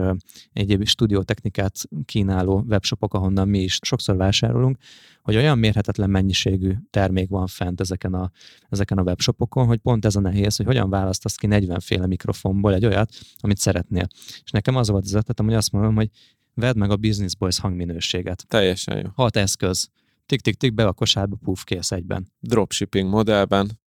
egyéb stúdiótechnikát kínáló webshopok, ahonnan mi is sokszor vásárolunk, hogy olyan mérhetetlen mennyiségű termék van fent ezeken a, ezeken a webshopokon, hogy pont ez a nehéz, hogy hogyan választasz ki 40 féle mikrofonból egy olyat, amit szeretnél. És nekem az volt az ötletem, hogy azt mondom, hogy vedd meg a Business Boys hangminőséget. Teljesen jó. Hat eszköz. Tik-tik-tik be a kosárba, puf, kész egyben. Dropshipping modellben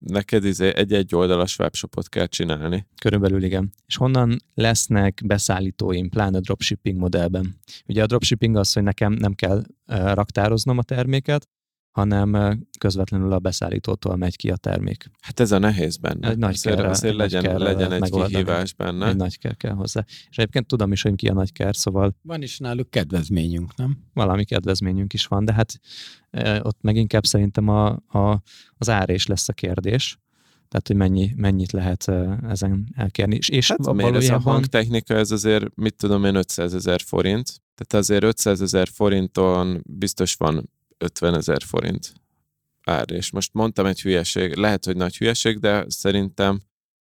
neked izé egy-egy oldalas webshopot kell csinálni. Körülbelül igen. És honnan lesznek beszállítóim, pláne a dropshipping modellben? Ugye a dropshipping az, hogy nekem nem kell raktároznom a terméket, hanem közvetlenül a beszállítótól megy ki a termék. Hát ez a nehéz benne. Egy nagy azért, kell, azért legyen, kell legyen egy megoldani. kihívás benne. Egy nagy kell kell hozzá. És egyébként tudom is, hogy ki a nagy ker, szóval... Van is náluk kedvezményünk, nem? Valami kedvezményünk is van, de hát e, ott meg inkább szerintem a, a, az árés lesz a kérdés. Tehát, hogy mennyi, mennyit lehet ezen elkérni. És, és hát valójában... ez a hangtechnika, ez azért, mit tudom én, 500 ezer forint. Tehát azért 500 ezer forinton biztos van 50 ezer forint ár. És most mondtam egy hülyeség, lehet, hogy nagy hülyeség, de szerintem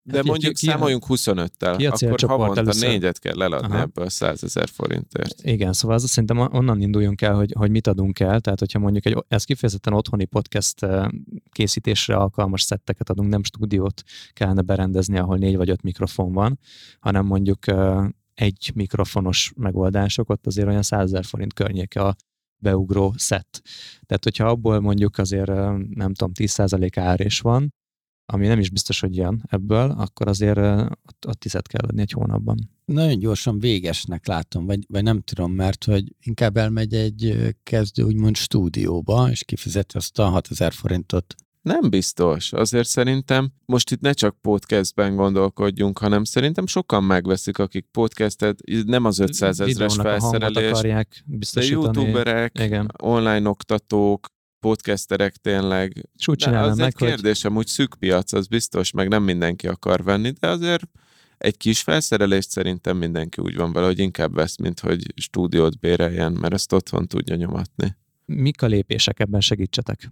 de hát mondjuk ki, ki, számoljunk 25-tel, akkor havonta először. négyet kell eladni Aha. ebből 100 ezer forintért. Igen, szóval az szerintem onnan induljunk el, hogy, hogy mit adunk el, tehát hogyha mondjuk egy, ez kifejezetten otthoni podcast készítésre alkalmas szetteket adunk, nem stúdiót kellene berendezni, ahol négy vagy öt mikrofon van, hanem mondjuk egy mikrofonos megoldások, ott azért olyan 100 ezer forint környéke a beugró szett. Tehát, hogyha abból mondjuk azért, nem tudom, 10% ár is van, ami nem is biztos, hogy jön ebből, akkor azért ott, ott tizet kell adni egy hónapban. Nagyon gyorsan végesnek látom, vagy, vagy nem tudom, mert hogy inkább elmegy egy kezdő úgymond stúdióba, és kifizeti azt a 6000 forintot nem biztos. Azért szerintem most itt ne csak podcastben gondolkodjunk, hanem szerintem sokan megveszik, akik podcastet, nem az 500 ezres felszerelés, de youtuberek, Igen. online oktatók, podcasterek tényleg. És úgy csinálom meg, kérdés, hogy... amúgy szűk piac, az biztos, meg nem mindenki akar venni, de azért egy kis felszerelést szerintem mindenki úgy van vele, hogy inkább vesz, mint hogy stúdiót béreljen, mert ezt otthon tudja nyomatni mik a lépések ebben segítsetek?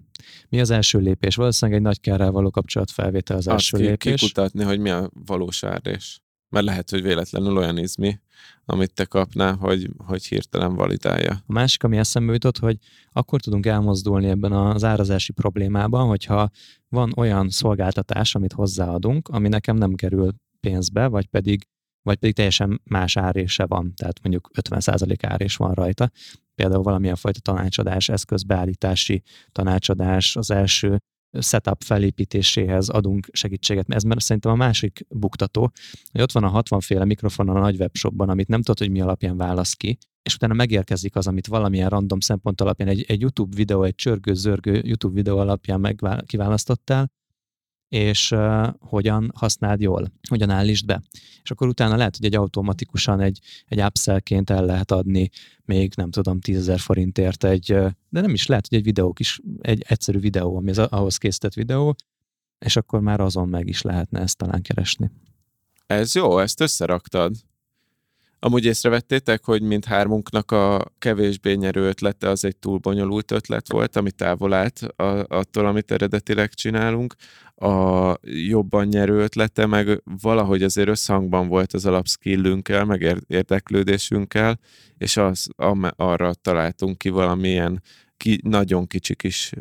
Mi az első lépés? Valószínűleg egy nagy kárral való kapcsolatfelvétel az első Azt lépés. kikutatni, hogy mi a valós árés. Mert lehet, hogy véletlenül olyan izmi, amit te kapnál, hogy, hogy hirtelen validálja. A másik, ami eszembe jutott, hogy akkor tudunk elmozdulni ebben az árazási problémában, hogyha van olyan szolgáltatás, amit hozzáadunk, ami nekem nem kerül pénzbe, vagy pedig vagy pedig teljesen más árése van, tehát mondjuk 50% árés van rajta. Például valamilyen fajta tanácsadás, eszközbeállítási tanácsadás, az első setup felépítéséhez adunk segítséget. Ez mert szerintem a másik buktató, hogy ott van a 60 féle mikrofon a nagy webshopban, amit nem tudod, hogy mi alapján válasz ki, és utána megérkezik az, amit valamilyen random szempont alapján, egy, egy YouTube videó, egy csörgő-zörgő YouTube videó alapján megvál, kiválasztottál, és uh, hogyan használd jól, hogyan állítsd be. És akkor utána lehet, hogy egy automatikusan egy, egy upsellként el lehet adni még nem tudom, 10 forintért egy, de nem is lehet, hogy egy videó is, egy egyszerű videó, ami az ahhoz készített videó, és akkor már azon meg is lehetne ezt talán keresni. Ez jó, ezt összeraktad. Amúgy észrevettétek, hogy mint hármunknak a kevésbé nyerő ötlete az egy túl bonyolult ötlet volt, ami távol állt attól, amit eredetileg csinálunk. A jobban nyerő ötlete meg valahogy azért összhangban volt az alapskillünkkel, meg érdeklődésünkkel, és az, arra találtunk ki valamilyen ki, nagyon kicsi kis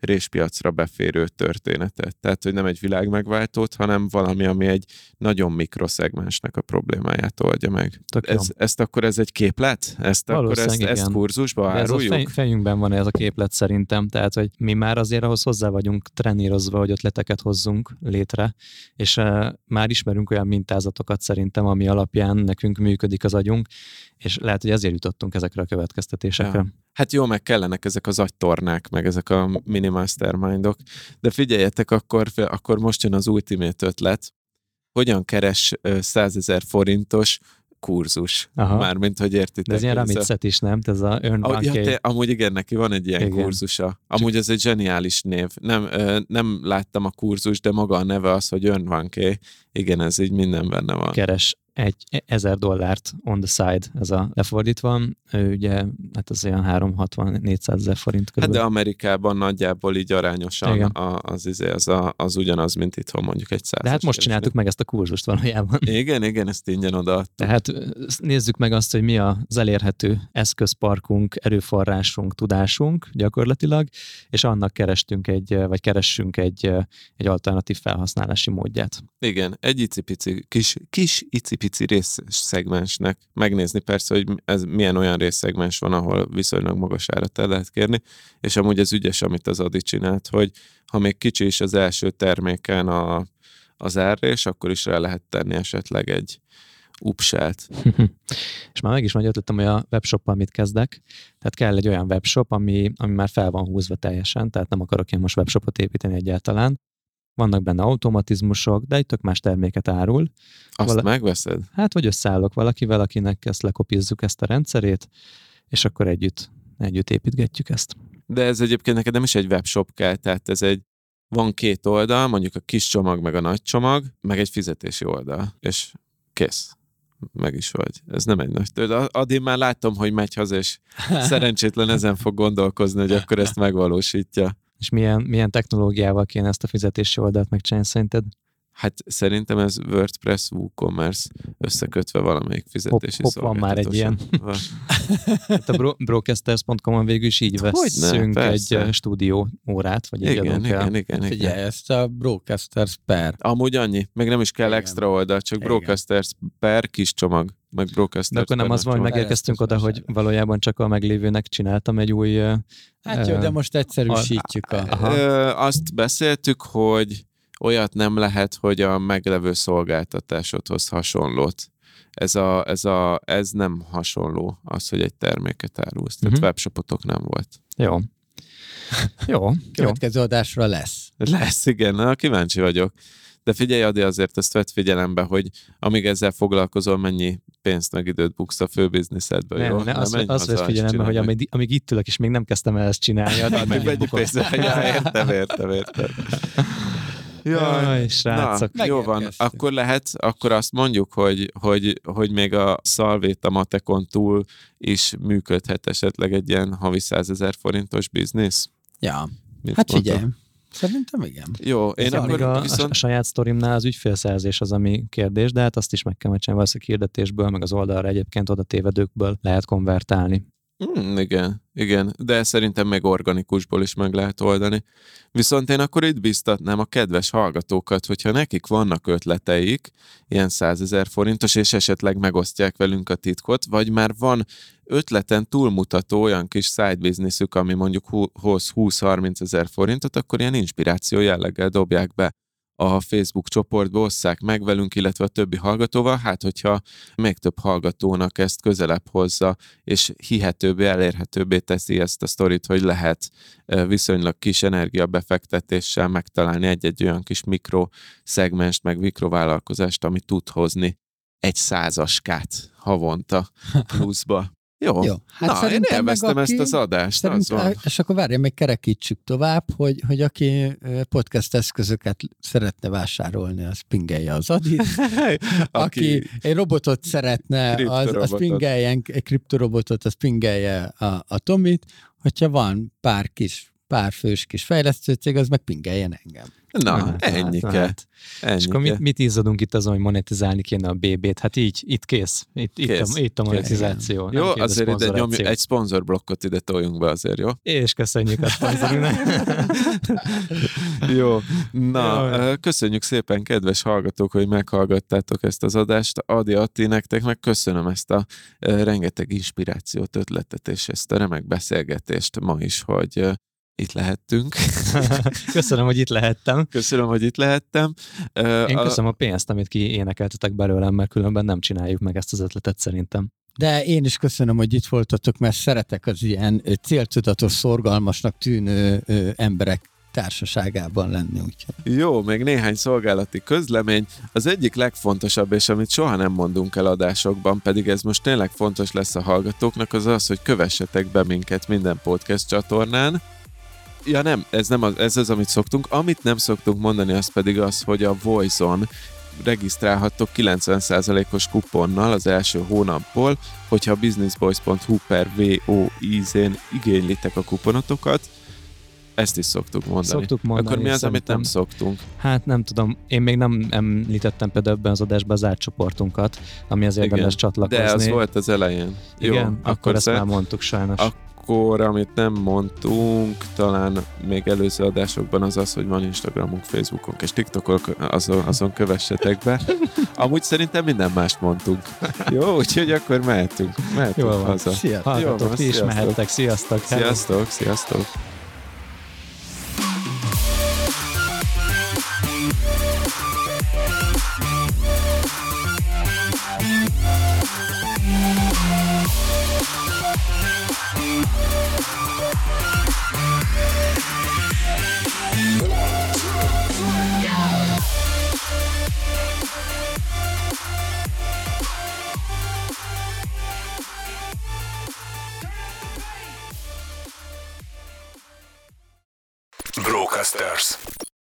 réspiacra beférő történetet. Tehát, hogy nem egy világ megváltót, hanem valami, ami egy nagyon mikroszegmensnek a problémáját oldja meg. ez, ezt akkor ez egy képlet? Ezt akkor ezt, ezt kurzusba De áruljuk? Ez a fejünkben van ez a képlet szerintem, tehát, hogy mi már azért ahhoz hozzá vagyunk trenírozva, hogy ötleteket hozzunk létre, és uh, már ismerünk olyan mintázatokat szerintem, ami alapján nekünk működik az agyunk, és lehet, hogy ezért jutottunk ezekre a következtetésekre. Ja. Hát jó, meg kellenek ezek az agytornák, meg ezek a mini mastermindok. De figyeljetek, akkor, akkor most jön az ultimate ötlet. Hogyan keres 100 ezer forintos kurzus. Aha. Mármint, hogy értitek. De ez ilyen Ramitset is, nem? Ez a Earn ah, ja, te, Amúgy igen, neki van egy ilyen igen. kurzusa. Amúgy ez egy zseniális név. Nem, nem láttam a kurzus, de maga a neve az, hogy Earn 1K. Igen, ez így minden benne van. Keres egy ezer dollárt on the side, ez a lefordítva, ő ugye, hát az olyan 360-400 ezer forint körül. Hát de Amerikában nagyjából így arányosan a, az, izé, az, a, az ugyanaz, mint itthon mondjuk egy száz. De hát most csináltuk meg ezt a kurzust valójában. Igen, igen, ezt ingyen oda. Tehát nézzük meg azt, hogy mi az elérhető eszközparkunk, erőforrásunk, tudásunk gyakorlatilag, és annak kerestünk egy, vagy keressünk egy, egy alternatív felhasználási módját. Igen, egy icipici, kis, kis icipici pici részszegmensnek megnézni persze, hogy ez milyen olyan részszegmens van, ahol viszonylag magas árat el lehet kérni, és amúgy ez ügyes, amit az Adi csinált, hogy ha még kicsi is az első terméken a, az árrés, akkor is rá lehet tenni esetleg egy upselt. és már meg is nagy ötletem, hogy a webshoppal mit kezdek. Tehát kell egy olyan webshop, ami, ami már fel van húzva teljesen, tehát nem akarok én most webshopot építeni egyáltalán, vannak benne automatizmusok, de egy tök más terméket árul. Azt Vala... megveszed? Hát, vagy összeállok valakivel, akinek ezt lekopizzuk ezt a rendszerét, és akkor együtt, együtt építgetjük ezt. De ez egyébként neked nem is egy webshop kell, tehát ez egy, van két oldal, mondjuk a kis csomag, meg a nagy csomag, meg egy fizetési oldal, és kész. Meg is vagy. Ez nem egy nagy tőle. Addig már látom, hogy megy haza, és szerencsétlen ezen fog gondolkozni, hogy akkor ezt megvalósítja. És milyen, milyen technológiával kéne ezt a fizetési oldalt megcsinálni szerinted? Hát szerintem ez WordPress, WooCommerce összekötve valamelyik fizetési hop, hop, van már egy ilyen. hát a bro- brocasters.com-on végül is így hát veszünk ne, egy stúdió órát, vagy egy igen, igen, igen, igen, igen. Figyelj, ezt a Brocasters per. Amúgy annyi, meg nem is kell igen. extra oldal, csak igen. Brocasters per kis csomag, meg Brocasters De akkor nem az van, hogy megérkeztünk oda, hogy valójában csak a meglévőnek csináltam egy új... Hát jó, de most egyszerűsítjük. A, a, a, azt beszéltük, hogy olyat nem lehet, hogy a meglevő szolgáltatásodhoz hasonlót. Ez, a, ez, a, ez nem hasonló az, hogy egy terméket árulsz. Tehát uh-huh. webshopotok nem volt. Jó. Jó. Következő adásra lesz. Lesz, igen. Na, kíváncsi vagyok. De figyelj, Adi, azért ezt vett figyelembe, hogy amíg ezzel foglalkozol, mennyi pénzt meg időt buksz a főbizniszedbe. Nem, jó? Ne, azt, azt vett figyelembe, hogy amíg, amíg itt ülök, és még nem kezdtem el ezt csinálni, addig mennyi pénzt. Ja, értem, értem, értem. Jaj, Jaj srácok. Na, jó van, akkor lehet, akkor azt mondjuk, hogy, hogy, hogy még a szalvét a matekon túl is működhet esetleg egy ilyen havi 100 ezer forintos biznisz. Ja, Mit hát figyelj, Szerintem igen. Jó, én Ez akkor a, viszont... a saját sztorimnál az ügyfélszerzés az, ami kérdés, de hát azt is meg kell csinálni, valószínűleg hirdetésből, meg az oldalra egyébként oda tévedőkből lehet konvertálni. Mm, igen, igen, de szerintem meg organikusból is meg lehet oldani. Viszont én akkor itt biztatnám a kedves hallgatókat, hogyha nekik vannak ötleteik, ilyen 100 ezer forintos, és esetleg megosztják velünk a titkot, vagy már van ötleten túlmutató olyan kis side businessük, ami mondjuk hoz 20-30 ezer forintot, akkor ilyen inspiráció jelleggel dobják be a Facebook csoportba, osszák meg velünk, illetve a többi hallgatóval, hát hogyha még több hallgatónak ezt közelebb hozza, és hihetőbbé, elérhetőbbé teszi ezt a sztorit, hogy lehet viszonylag kis energiabefektetéssel megtalálni egy-egy olyan kis mikroszegmest, meg mikrovállalkozást, ami tud hozni egy százaskát havonta pluszba. Jó. Jó. Hát Na, én élveztem aki, ezt az adást. Az van. És akkor várja, meg kerekítsük tovább, hogy, hogy aki podcast eszközöket szeretne vásárolni, az pingelje az adit. aki, aki egy robotot szeretne, az, az pingeljen, egy kriptorobotot, az pingelje a, a Tomit. Hogyha van pár kis pár fős kis fejlesztő cég, az meg pingeljen engem. Na, hát, ennyi hát, hát. És akkor mit, mit izzadunk itt azon, hogy monetizálni kéne a BB-t? Hát így, itt kész. Itt, kész. Itt, a, itt a monetizáció. Jó, azért ide nyomj, egy szponzorblokkot ide toljunk be azért, jó? És köszönjük a szponzorunknak. jó, na, jó. köszönjük szépen, kedves hallgatók, hogy meghallgattátok ezt az adást. Adi Atti, nektek meg köszönöm ezt a rengeteg inspirációt, ötletet és ezt a remek beszélgetést ma is, hogy itt lehettünk. köszönöm, hogy itt lehettem. Köszönöm, hogy itt lehettem. Én köszönöm a pénzt, amit ki énekeltetek belőlem, mert különben nem csináljuk meg ezt az ötletet szerintem. De én is köszönöm, hogy itt voltatok, mert szeretek az ilyen céltudatos, szorgalmasnak tűnő emberek társaságában lenni. Úgyhogy. Jó, még néhány szolgálati közlemény. Az egyik legfontosabb, és amit soha nem mondunk el adásokban, pedig ez most tényleg fontos lesz a hallgatóknak, az az, hogy kövessetek be minket minden podcast csatornán, Ja nem, ez nem az, ez az, amit szoktunk. Amit nem szoktunk mondani, az pedig az, hogy a Voice-on regisztrálhattok 90%-os kuponnal az első hónapból, hogyha a businessboys.hu per VOIZ-én igénylitek a kuponotokat, ezt is szoktuk mondani. Szoktuk mondani. Akkor mi az, amit nem szoktunk? Hát nem tudom, én még nem említettem például ebben az adásban az átcsoportunkat, ami az érdemes csatlakozni. De az volt az elején. Igen, Jó, akkor, akkor ezt már mondtuk sajnos. Ak- akkor, amit nem mondtunk, talán még előző adásokban az az, hogy van Instagramunk, Facebookunk és TikTokon, azon, azon kövessetek be. Amúgy szerintem minden mást mondtunk. Jó, úgyhogy akkor mehetünk. Mehetünk Jól van. haza. Sziasztok. Jó van, ti is mehettek. Sziasztok. Sziasztok, sziasztok. Rockasters.